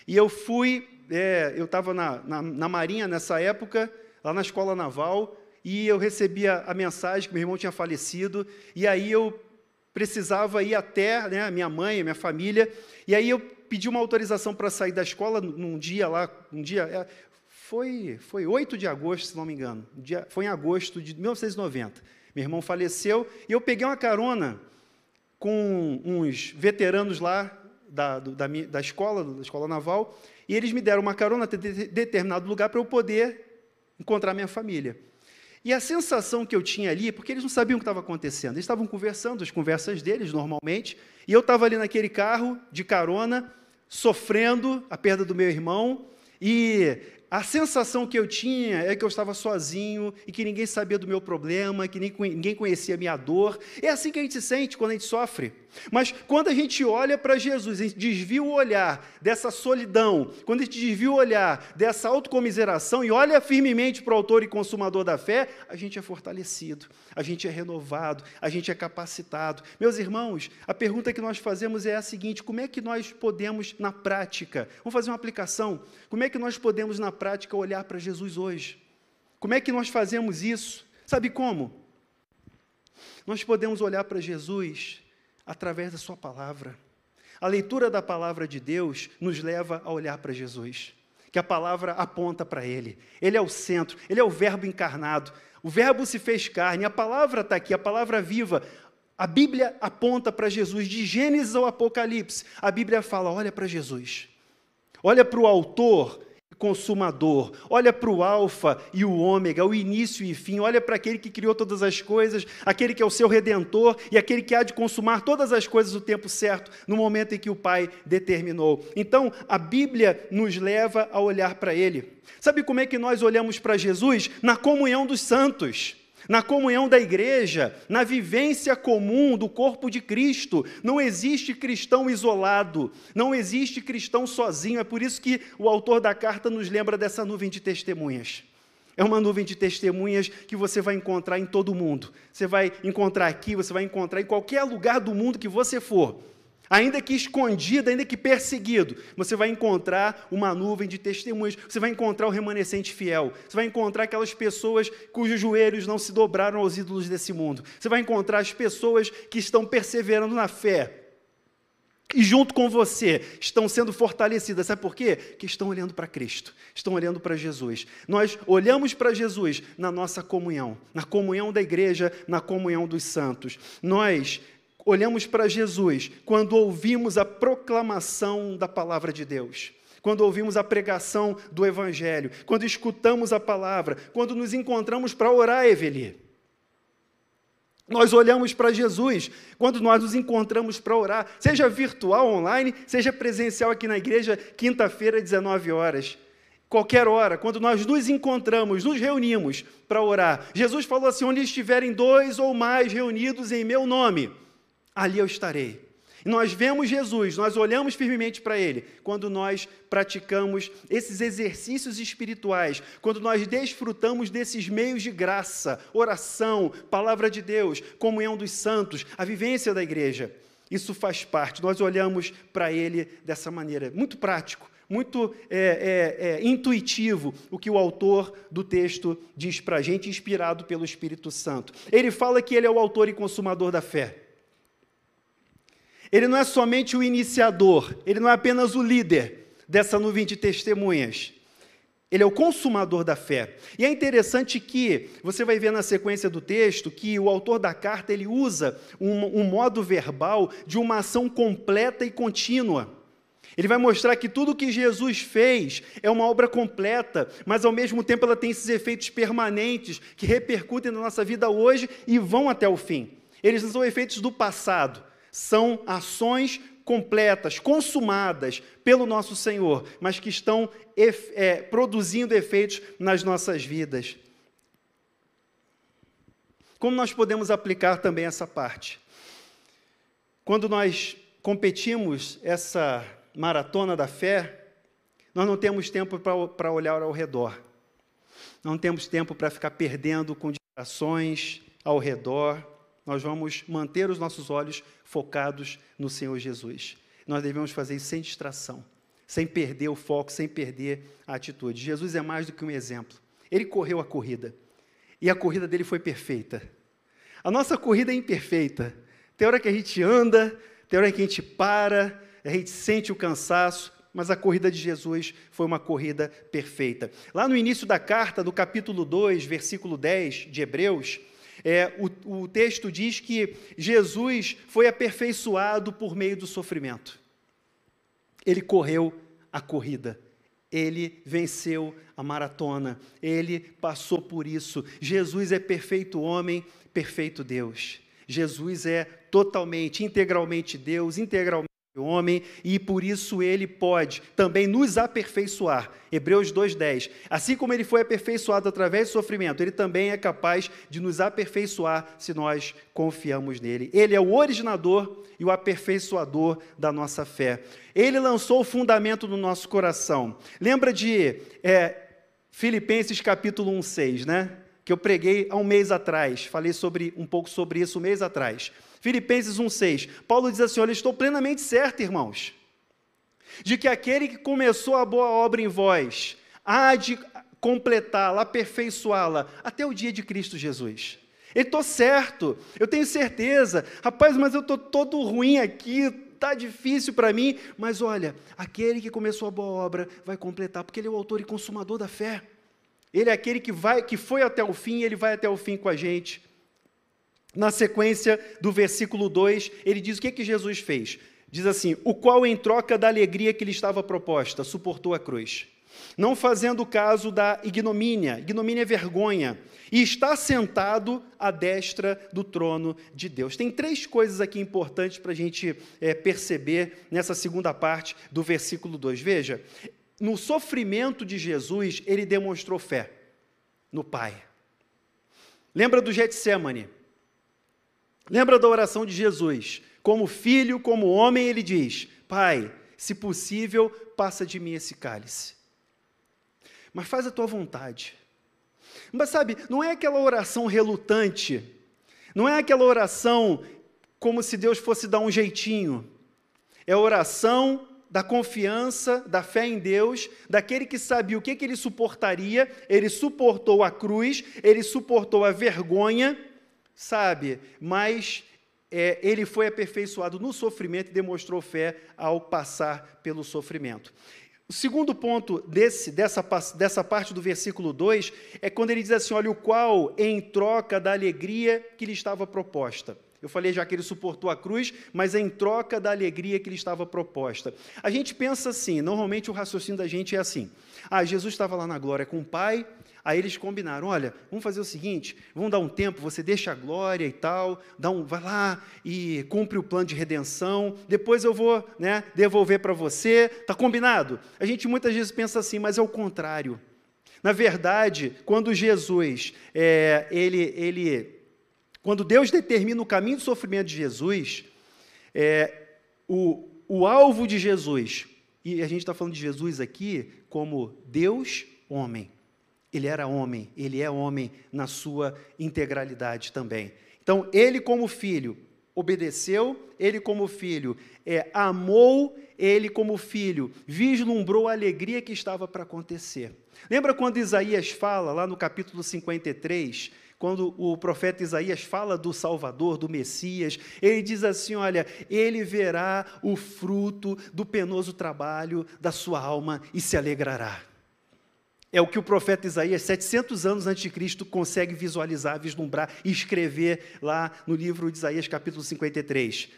E eu fui, é, eu estava na, na, na, Marinha nessa época, lá na Escola Naval, e eu recebia a mensagem que meu irmão tinha falecido, e aí eu precisava ir até né, a minha mãe, a minha família, e aí eu pedi uma autorização para sair da escola num dia lá, um dia, é, foi, foi 8 de agosto, se não me engano, dia, foi em agosto de 1990. Meu irmão faleceu, e eu peguei uma carona com uns veteranos lá da, da, da escola, da escola naval, e eles me deram uma carona até de, determinado lugar para eu poder encontrar minha família. E a sensação que eu tinha ali, porque eles não sabiam o que estava acontecendo, eles estavam conversando, as conversas deles normalmente, e eu estava ali naquele carro de carona, sofrendo a perda do meu irmão, e a sensação que eu tinha é que eu estava sozinho e que ninguém sabia do meu problema, que ninguém conhecia a minha dor. É assim que a gente se sente quando a gente sofre. Mas quando a gente olha para Jesus, a gente desvia o olhar dessa solidão, quando a gente desvia o olhar dessa autocomiseração e olha firmemente para o autor e consumador da fé, a gente é fortalecido, a gente é renovado, a gente é capacitado. Meus irmãos, a pergunta que nós fazemos é a seguinte: como é que nós podemos, na prática, vamos fazer uma aplicação, como é que nós podemos, na prática, olhar para Jesus hoje? Como é que nós fazemos isso? Sabe como? Nós podemos olhar para Jesus através da Sua palavra. A leitura da palavra de Deus nos leva a olhar para Jesus, que a palavra aponta para Ele. Ele é o centro, Ele é o Verbo encarnado. O Verbo se fez carne, a palavra está aqui, a palavra viva. A Bíblia aponta para Jesus, de Gênesis ao Apocalipse. A Bíblia fala: olha para Jesus, olha para o Autor consumador. Olha para o Alfa e o Ômega, o início e fim. Olha para aquele que criou todas as coisas, aquele que é o seu redentor e aquele que há de consumar todas as coisas no tempo certo, no momento em que o Pai determinou. Então, a Bíblia nos leva a olhar para ele. Sabe como é que nós olhamos para Jesus? Na comunhão dos santos na comunhão da igreja, na vivência comum do corpo de Cristo. Não existe cristão isolado, não existe cristão sozinho. É por isso que o autor da carta nos lembra dessa nuvem de testemunhas. É uma nuvem de testemunhas que você vai encontrar em todo o mundo. Você vai encontrar aqui, você vai encontrar em qualquer lugar do mundo que você for. Ainda que escondido, ainda que perseguido, você vai encontrar uma nuvem de testemunhas, você vai encontrar o remanescente fiel, você vai encontrar aquelas pessoas cujos joelhos não se dobraram aos ídolos desse mundo, você vai encontrar as pessoas que estão perseverando na fé, e junto com você estão sendo fortalecidas. Sabe por quê? Que estão olhando para Cristo, estão olhando para Jesus. Nós olhamos para Jesus na nossa comunhão, na comunhão da igreja, na comunhão dos santos. Nós olhamos para Jesus quando ouvimos a proclamação da palavra de Deus, quando ouvimos a pregação do Evangelho, quando escutamos a palavra, quando nos encontramos para orar, Eveli. Nós olhamos para Jesus quando nós nos encontramos para orar, seja virtual, online, seja presencial aqui na igreja, quinta-feira, 19 horas. Qualquer hora, quando nós nos encontramos, nos reunimos para orar. Jesus falou assim: onde estiverem dois ou mais reunidos em meu nome, ali eu estarei. Nós vemos Jesus, nós olhamos firmemente para Ele, quando nós praticamos esses exercícios espirituais, quando nós desfrutamos desses meios de graça, oração, palavra de Deus, comunhão dos santos, a vivência da igreja. Isso faz parte, nós olhamos para Ele dessa maneira, muito prático, muito é, é, é, intuitivo o que o autor do texto diz para a gente, inspirado pelo Espírito Santo. Ele fala que ele é o autor e consumador da fé. Ele não é somente o iniciador, ele não é apenas o líder dessa nuvem de testemunhas. Ele é o consumador da fé. E é interessante que você vai ver na sequência do texto que o autor da carta ele usa um, um modo verbal de uma ação completa e contínua. Ele vai mostrar que tudo que Jesus fez é uma obra completa, mas ao mesmo tempo ela tem esses efeitos permanentes que repercutem na nossa vida hoje e vão até o fim. Eles não são efeitos do passado, são ações completas, consumadas pelo nosso Senhor, mas que estão é, produzindo efeitos nas nossas vidas. Como nós podemos aplicar também essa parte? Quando nós competimos essa maratona da fé, nós não temos tempo para olhar ao redor. Não temos tempo para ficar perdendo com distrações ao redor nós vamos manter os nossos olhos focados no Senhor Jesus. Nós devemos fazer isso sem distração, sem perder o foco, sem perder a atitude. Jesus é mais do que um exemplo. Ele correu a corrida e a corrida dele foi perfeita. A nossa corrida é imperfeita. Tem hora que a gente anda, tem hora que a gente para, a gente sente o cansaço, mas a corrida de Jesus foi uma corrida perfeita. Lá no início da carta, do capítulo 2, versículo 10 de Hebreus, é, o, o texto diz que Jesus foi aperfeiçoado por meio do sofrimento. Ele correu a corrida. Ele venceu a maratona, ele passou por isso. Jesus é perfeito homem, perfeito Deus. Jesus é totalmente, integralmente Deus, integralmente homem e por isso ele pode também nos aperfeiçoar. Hebreus 2:10. Assim como ele foi aperfeiçoado através do sofrimento, ele também é capaz de nos aperfeiçoar se nós confiamos nele. Ele é o originador e o aperfeiçoador da nossa fé. Ele lançou o fundamento do nosso coração. Lembra de é, Filipenses capítulo 1, 6, né? Que eu preguei há um mês atrás. Falei sobre um pouco sobre isso um mês atrás. Filipenses 1,6. Paulo diz assim: Olha, estou plenamente certo, irmãos, de que aquele que começou a boa obra em vós há de completá-la, aperfeiçoá-la até o dia de Cristo Jesus. Eu estou certo, eu tenho certeza. Rapaz, mas eu estou todo ruim aqui, está difícil para mim. Mas olha, aquele que começou a boa obra vai completar, porque ele é o autor e consumador da fé. Ele é aquele que vai, que foi até o fim, ele vai até o fim com a gente. Na sequência do versículo 2, ele diz o que, que Jesus fez. Diz assim: O qual, em troca da alegria que lhe estava proposta, suportou a cruz, não fazendo caso da ignomínia, ignomínia é vergonha, e está sentado à destra do trono de Deus. Tem três coisas aqui importantes para a gente é, perceber nessa segunda parte do versículo 2. Veja, no sofrimento de Jesus, ele demonstrou fé no Pai. Lembra do Getsemane? Lembra da oração de Jesus? Como filho, como homem, ele diz: Pai, se possível, passa de mim esse cálice. Mas faz a tua vontade. Mas sabe, não é aquela oração relutante, não é aquela oração como se Deus fosse dar um jeitinho. É a oração da confiança, da fé em Deus, daquele que sabia o que, que ele suportaria, ele suportou a cruz, ele suportou a vergonha sabe? Mas é, ele foi aperfeiçoado no sofrimento e demonstrou fé ao passar pelo sofrimento. O segundo ponto desse, dessa, dessa parte do versículo 2 é quando ele diz assim: olha, o qual, em troca da alegria que lhe estava proposta. Eu falei já que ele suportou a cruz, mas em troca da alegria que lhe estava proposta. A gente pensa assim, normalmente o raciocínio da gente é assim: ah, Jesus estava lá na glória com o Pai, Aí eles combinaram: olha, vamos fazer o seguinte, vamos dar um tempo, você deixa a glória e tal, dá um, vai lá e cumpre o plano de redenção, depois eu vou né, devolver para você. Está combinado? A gente muitas vezes pensa assim, mas é o contrário. Na verdade, quando Jesus, é, ele, ele, quando Deus determina o caminho do sofrimento de Jesus, é, o, o alvo de Jesus, e a gente está falando de Jesus aqui como Deus homem. Ele era homem, ele é homem na sua integralidade também. Então, ele, como filho, obedeceu, ele, como filho, é, amou, ele, como filho, vislumbrou a alegria que estava para acontecer. Lembra quando Isaías fala, lá no capítulo 53, quando o profeta Isaías fala do Salvador, do Messias, ele diz assim: Olha, ele verá o fruto do penoso trabalho da sua alma e se alegrará. É o que o profeta Isaías, 700 anos antes de Cristo, consegue visualizar, vislumbrar e escrever lá no livro de Isaías, capítulo 53.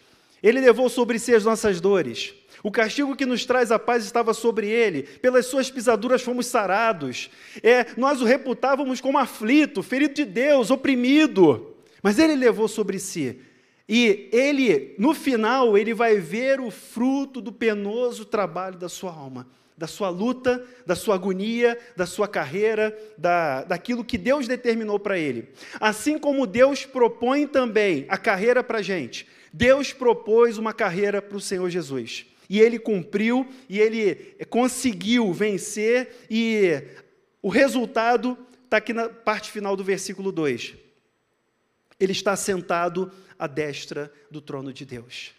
Ele levou sobre si as nossas dores. O castigo que nos traz a paz estava sobre ele. Pelas suas pisaduras fomos sarados. É, nós o reputávamos como aflito, ferido de Deus, oprimido. Mas ele levou sobre si. E ele, no final, ele vai ver o fruto do penoso trabalho da sua alma da sua luta, da sua agonia, da sua carreira, da, daquilo que Deus determinou para ele. Assim como Deus propõe também a carreira para a gente, Deus propôs uma carreira para o Senhor Jesus. E ele cumpriu, e ele conseguiu vencer, e o resultado está aqui na parte final do versículo 2. Ele está sentado à destra do trono de Deus.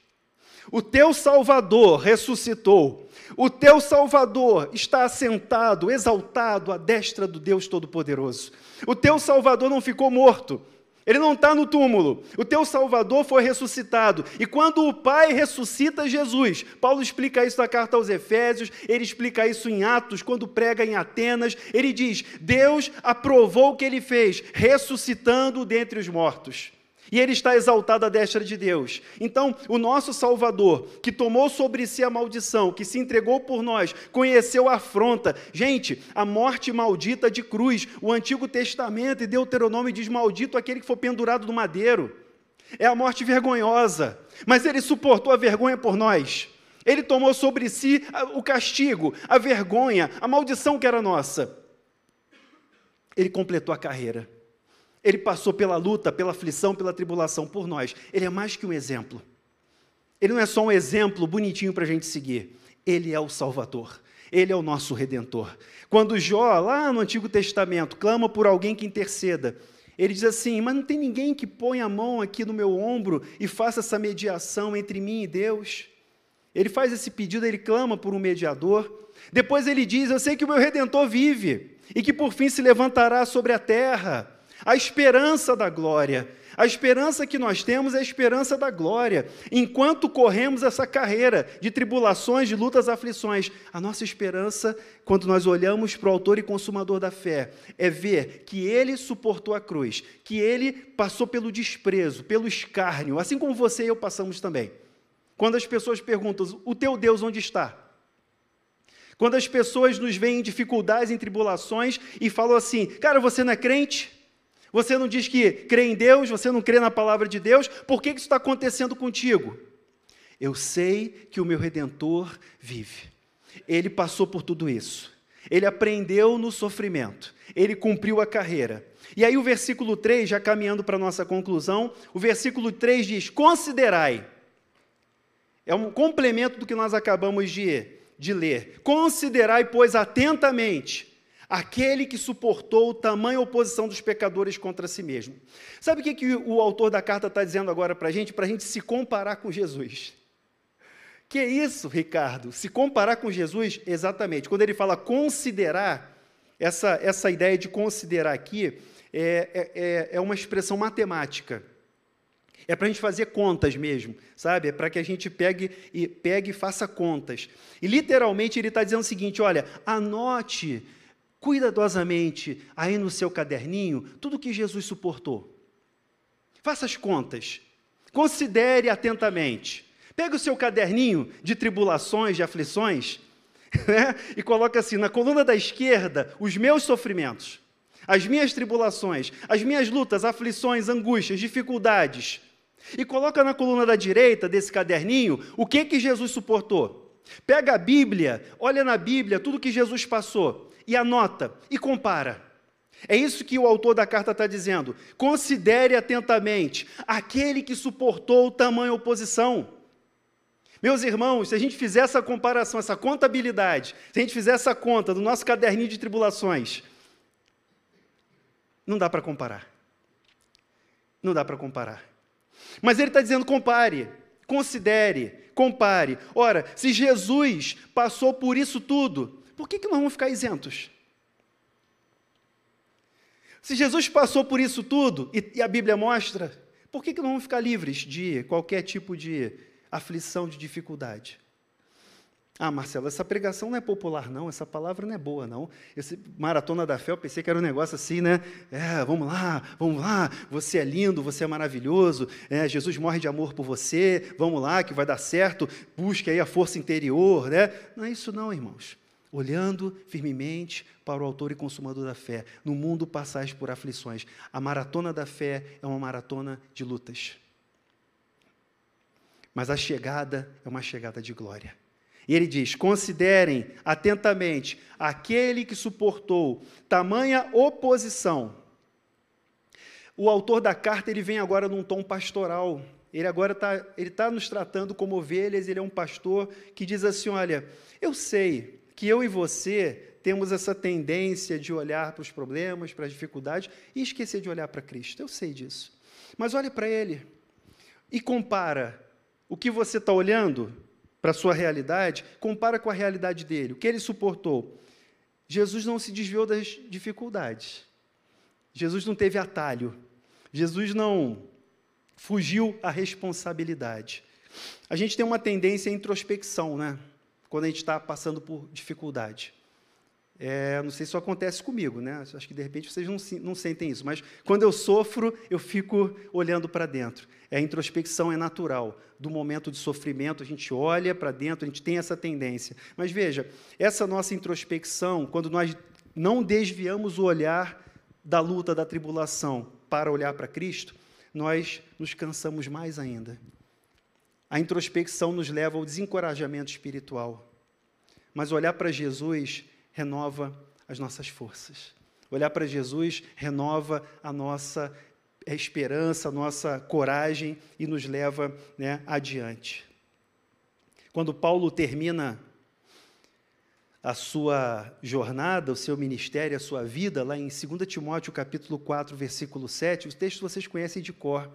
O teu Salvador ressuscitou. O teu Salvador está assentado, exaltado à destra do Deus Todo-Poderoso. O teu Salvador não ficou morto. Ele não está no túmulo. O teu Salvador foi ressuscitado. E quando o Pai ressuscita Jesus, Paulo explica isso na carta aos Efésios, ele explica isso em Atos, quando prega em Atenas. Ele diz: Deus aprovou o que ele fez, ressuscitando dentre os mortos. E ele está exaltado à destra de Deus. Então, o nosso Salvador, que tomou sobre si a maldição, que se entregou por nós, conheceu a afronta. Gente, a morte maldita de cruz, o Antigo Testamento e Deuteronômio diz: maldito aquele que for pendurado no madeiro. É a morte vergonhosa, mas ele suportou a vergonha por nós. Ele tomou sobre si o castigo, a vergonha, a maldição que era nossa. Ele completou a carreira. Ele passou pela luta, pela aflição, pela tribulação por nós. Ele é mais que um exemplo. Ele não é só um exemplo bonitinho para a gente seguir. Ele é o Salvador. Ele é o nosso redentor. Quando Jó, lá no Antigo Testamento, clama por alguém que interceda, ele diz assim: Mas não tem ninguém que ponha a mão aqui no meu ombro e faça essa mediação entre mim e Deus. Ele faz esse pedido, ele clama por um mediador. Depois ele diz: Eu sei que o meu redentor vive e que por fim se levantará sobre a terra. A esperança da glória. A esperança que nós temos é a esperança da glória. Enquanto corremos essa carreira de tribulações, de lutas, aflições, a nossa esperança, quando nós olhamos para o Autor e Consumador da fé, é ver que Ele suportou a cruz, que Ele passou pelo desprezo, pelo escárnio, assim como você e eu passamos também. Quando as pessoas perguntam: o teu Deus onde está? Quando as pessoas nos veem em dificuldades, em tribulações e falam assim: cara, você não é crente? Você não diz que crê em Deus, você não crê na palavra de Deus, por que isso está acontecendo contigo? Eu sei que o meu redentor vive. Ele passou por tudo isso. Ele aprendeu no sofrimento. Ele cumpriu a carreira. E aí, o versículo 3, já caminhando para a nossa conclusão, o versículo 3 diz: Considerai. É um complemento do que nós acabamos de, de ler. Considerai, pois, atentamente aquele que suportou tamanha oposição dos pecadores contra si mesmo. Sabe o que, que o autor da carta está dizendo agora para a gente? Para a gente se comparar com Jesus. Que isso, Ricardo? Se comparar com Jesus, exatamente. Quando ele fala considerar, essa, essa ideia de considerar aqui é, é, é, é uma expressão matemática. É para a gente fazer contas mesmo, sabe? É para que a gente pegue e, pegue e faça contas. E literalmente ele está dizendo o seguinte: olha, anote cuidadosamente aí no seu caderninho tudo que Jesus suportou. Faça as contas. Considere atentamente. Pega o seu caderninho de tribulações, de aflições, (laughs) né? e coloca assim: na coluna da esquerda, os meus sofrimentos, as minhas tribulações, as minhas lutas, aflições, angústias, dificuldades. E coloca na coluna da direita desse caderninho o que que Jesus suportou. Pega a Bíblia, olha na Bíblia tudo que Jesus passou e anota e compara. É isso que o autor da carta está dizendo. Considere atentamente aquele que suportou tamanha oposição. Meus irmãos, se a gente fizer essa comparação, essa contabilidade, se a gente fizer essa conta do nosso caderninho de tribulações, não dá para comparar. Não dá para comparar. Mas ele está dizendo: compare, considere, compare. Ora, se Jesus passou por isso tudo, por que, que nós vamos ficar isentos? Se Jesus passou por isso tudo, e, a Bíblia mostra, por que, que nós vamos ficar livres de qualquer tipo de aflição, de dificuldade? Ah, Marcelo, essa pregação não é popular, não, essa palavra não é boa, não. Esse maratona da fé, eu pensei que era um negócio assim, né? É, vamos lá, vamos lá, você é lindo, você é maravilhoso, é, Jesus morre de amor por você, vamos lá, que vai dar certo, busque aí a força interior, né? Não é isso, não, irmãos olhando firmemente para o autor e consumador da fé. No mundo passais por aflições. A maratona da fé é uma maratona de lutas. Mas a chegada é uma chegada de glória. E ele diz: considerem atentamente aquele que suportou tamanha oposição. O autor da carta ele vem agora num tom pastoral. Ele agora está tá nos tratando como ovelhas. Ele é um pastor que diz assim: olha, eu sei que eu e você temos essa tendência de olhar para os problemas, para as dificuldades e esquecer de olhar para Cristo. Eu sei disso. Mas olhe para Ele e compara o que você está olhando para a sua realidade, compara com a realidade dele, o que ele suportou. Jesus não se desviou das dificuldades. Jesus não teve atalho. Jesus não fugiu à responsabilidade. A gente tem uma tendência à introspecção, né? Quando a gente está passando por dificuldade. É, não sei se isso acontece comigo, né? Acho que de repente vocês não, não sentem isso, mas quando eu sofro, eu fico olhando para dentro. É, a introspecção é natural. Do momento de sofrimento, a gente olha para dentro, a gente tem essa tendência. Mas veja, essa nossa introspecção, quando nós não desviamos o olhar da luta, da tribulação, para olhar para Cristo, nós nos cansamos mais ainda. A introspecção nos leva ao desencorajamento espiritual. Mas olhar para Jesus renova as nossas forças. Olhar para Jesus renova a nossa esperança, a nossa coragem e nos leva né, adiante. Quando Paulo termina a sua jornada, o seu ministério, a sua vida, lá em 2 Timóteo capítulo 4, versículo 7, o texto vocês conhecem de cor.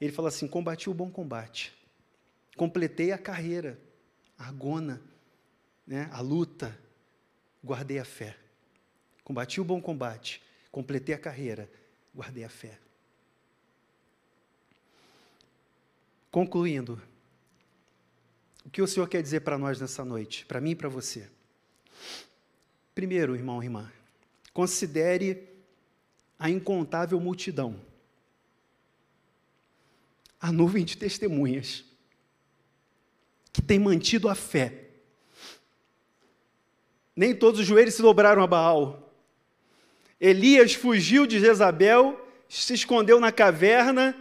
Ele fala assim: combati o bom combate, completei a carreira, a agona, né, a luta, guardei a fé. Combati o bom combate, completei a carreira, guardei a fé. Concluindo, o que o Senhor quer dizer para nós nessa noite, para mim e para você? Primeiro, irmão e irmã, considere a incontável multidão, a nuvem de testemunhas, que tem mantido a fé. Nem todos os joelhos se dobraram a Baal. Elias fugiu de Jezabel, se escondeu na caverna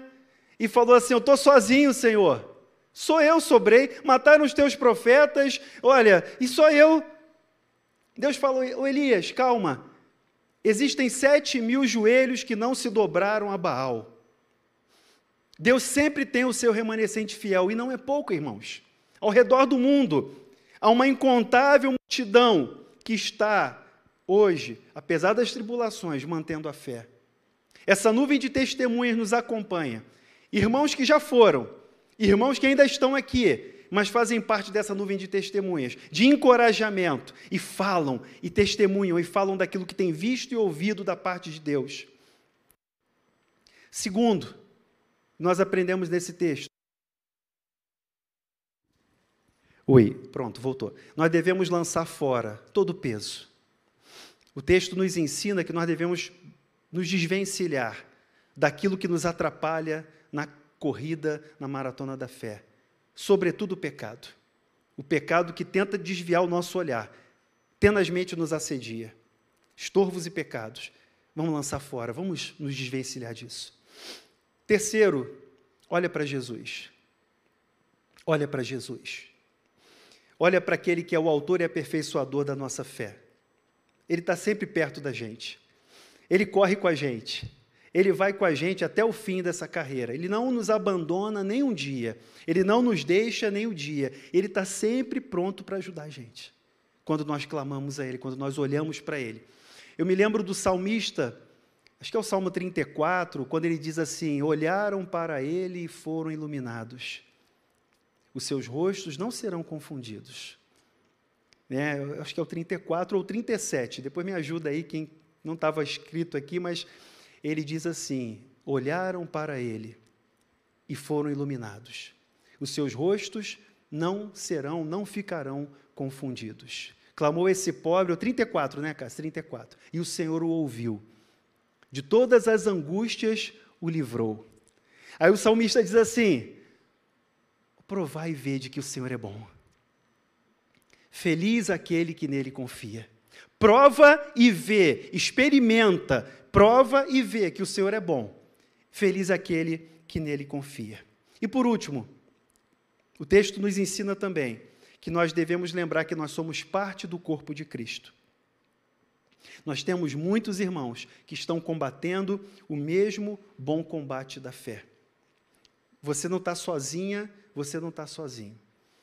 e falou assim: Eu estou sozinho, Senhor. Sou eu, sobrei. Mataram os teus profetas. Olha, e só eu Deus falou, ô Elias, calma. Existem sete mil joelhos que não se dobraram a Baal. Deus sempre tem o seu remanescente fiel, e não é pouco, irmãos. Ao redor do mundo, há uma incontável multidão que está, hoje, apesar das tribulações, mantendo a fé. Essa nuvem de testemunhas nos acompanha. Irmãos que já foram, irmãos que ainda estão aqui, mas fazem parte dessa nuvem de testemunhas, de encorajamento, e falam, e testemunham, e falam daquilo que têm visto e ouvido da parte de Deus. Segundo, nós aprendemos nesse texto. Oi, pronto, voltou. Nós devemos lançar fora todo o peso. O texto nos ensina que nós devemos nos desvencilhar daquilo que nos atrapalha na corrida, na maratona da fé sobretudo o pecado. O pecado que tenta desviar o nosso olhar, tenazmente nos assedia. Estorvos e pecados. Vamos lançar fora, vamos nos desvencilhar disso. Terceiro, olha para Jesus. Olha para Jesus. Olha para aquele que é o autor e aperfeiçoador da nossa fé. Ele está sempre perto da gente. Ele corre com a gente. Ele vai com a gente até o fim dessa carreira. Ele não nos abandona nem um dia. Ele não nos deixa nem um dia. Ele está sempre pronto para ajudar a gente. Quando nós clamamos a Ele, quando nós olhamos para Ele. Eu me lembro do salmista, acho que é o Salmo 34, quando ele diz assim: Olharam para Ele e foram iluminados. Os seus rostos não serão confundidos. Né? Acho que é o 34 ou 37. Depois me ajuda aí, quem não estava escrito aqui, mas ele diz assim: olharam para ele e foram iluminados. Os seus rostos não serão, não ficarão confundidos. Clamou esse pobre, o 34, né, Cássio? 34. E o Senhor o ouviu. De todas as angústias o livrou. Aí o salmista diz assim: Provai e vede que o Senhor é bom. Feliz aquele que nele confia. Prova e vê, experimenta, prova e vê que o Senhor é bom. Feliz aquele que nele confia. E por último, o texto nos ensina também que nós devemos lembrar que nós somos parte do corpo de Cristo. Nós temos muitos irmãos que estão combatendo o mesmo bom combate da fé. Você não está sozinha, você não está sozinho.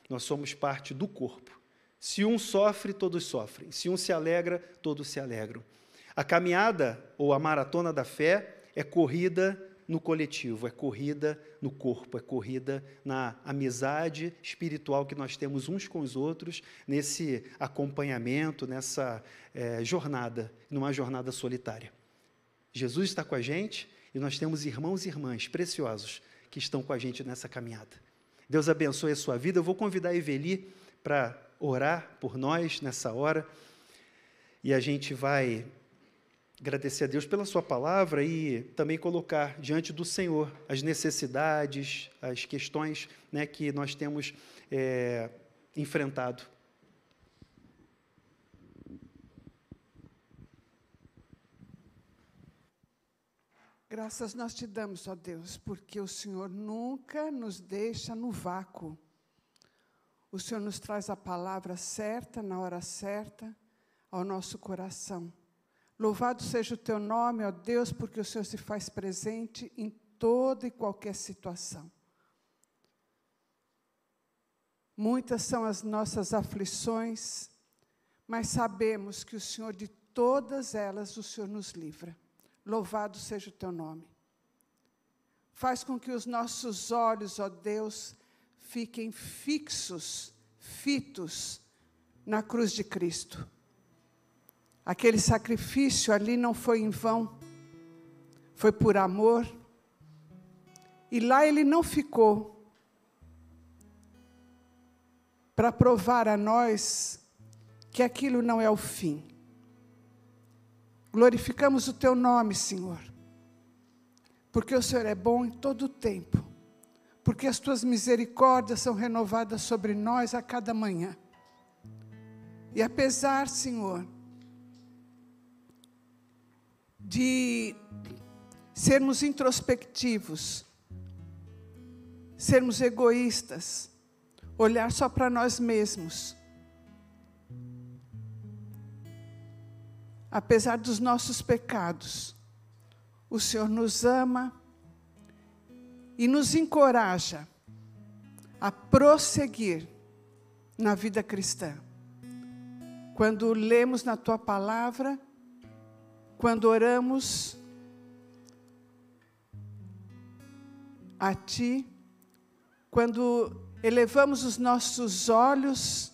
Nós somos parte do corpo. Se um sofre, todos sofrem. Se um se alegra, todos se alegram. A caminhada ou a maratona da fé é corrida no coletivo, é corrida no corpo, é corrida na amizade espiritual que nós temos uns com os outros, nesse acompanhamento, nessa é, jornada, numa jornada solitária. Jesus está com a gente e nós temos irmãos e irmãs preciosos que estão com a gente nessa caminhada. Deus abençoe a sua vida. Eu vou convidar a Eveli para orar por nós nessa hora e a gente vai agradecer a Deus pela Sua palavra e também colocar diante do Senhor as necessidades, as questões né, que nós temos é, enfrentado. Graças nós te damos, ó Deus, porque o Senhor nunca nos deixa no vácuo. O Senhor nos traz a palavra certa, na hora certa, ao nosso coração. Louvado seja o teu nome, ó Deus, porque o Senhor se faz presente em toda e qualquer situação. Muitas são as nossas aflições, mas sabemos que o Senhor, de todas elas, o Senhor nos livra. Louvado seja o teu nome. Faz com que os nossos olhos, ó Deus, fiquem fixos, fitos na cruz de Cristo. Aquele sacrifício ali não foi em vão, foi por amor. E lá ele não ficou para provar a nós que aquilo não é o fim. Glorificamos o teu nome, Senhor. Porque o Senhor é bom em todo o tempo. Porque as tuas misericórdias são renovadas sobre nós a cada manhã. E apesar, Senhor, de sermos introspectivos, sermos egoístas, olhar só para nós mesmos, apesar dos nossos pecados, o Senhor nos ama e nos encoraja a prosseguir na vida cristã. Quando lemos na tua palavra, quando oramos a ti, quando elevamos os nossos olhos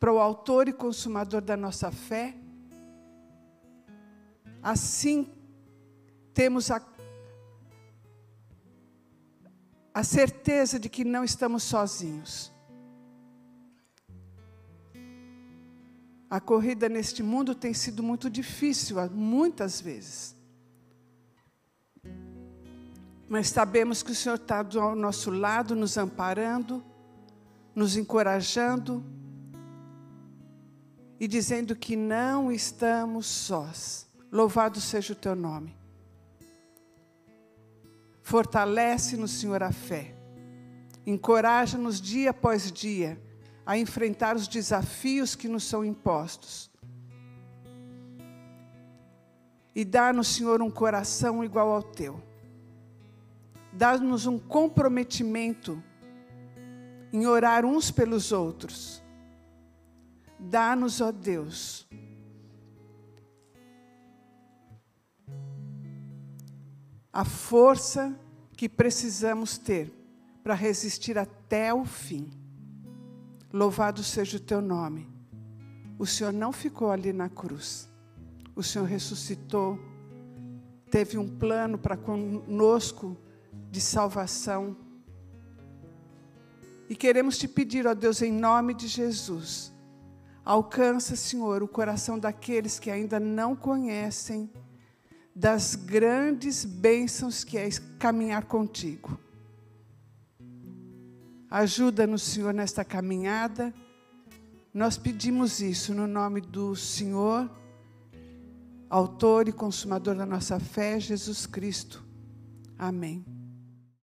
para o Autor e Consumador da nossa fé, Assim, temos a, a certeza de que não estamos sozinhos. A corrida neste mundo tem sido muito difícil, muitas vezes. Mas sabemos que o Senhor está ao nosso lado, nos amparando, nos encorajando e dizendo que não estamos sós. Louvado seja o teu nome. Fortalece-nos, Senhor, a fé. Encoraja-nos dia após dia a enfrentar os desafios que nos são impostos. E dá-nos, Senhor, um coração igual ao teu. Dá-nos um comprometimento em orar uns pelos outros. Dá-nos, ó Deus, a força que precisamos ter para resistir até o fim. Louvado seja o teu nome. O Senhor não ficou ali na cruz. O Senhor ressuscitou, teve um plano para conosco de salvação. E queremos te pedir, ó Deus, em nome de Jesus, alcança, Senhor, o coração daqueles que ainda não conhecem das grandes bênçãos que é caminhar contigo. Ajuda-nos, Senhor, nesta caminhada. Nós pedimos isso no nome do Senhor, Autor e Consumador da nossa fé, Jesus Cristo. Amém.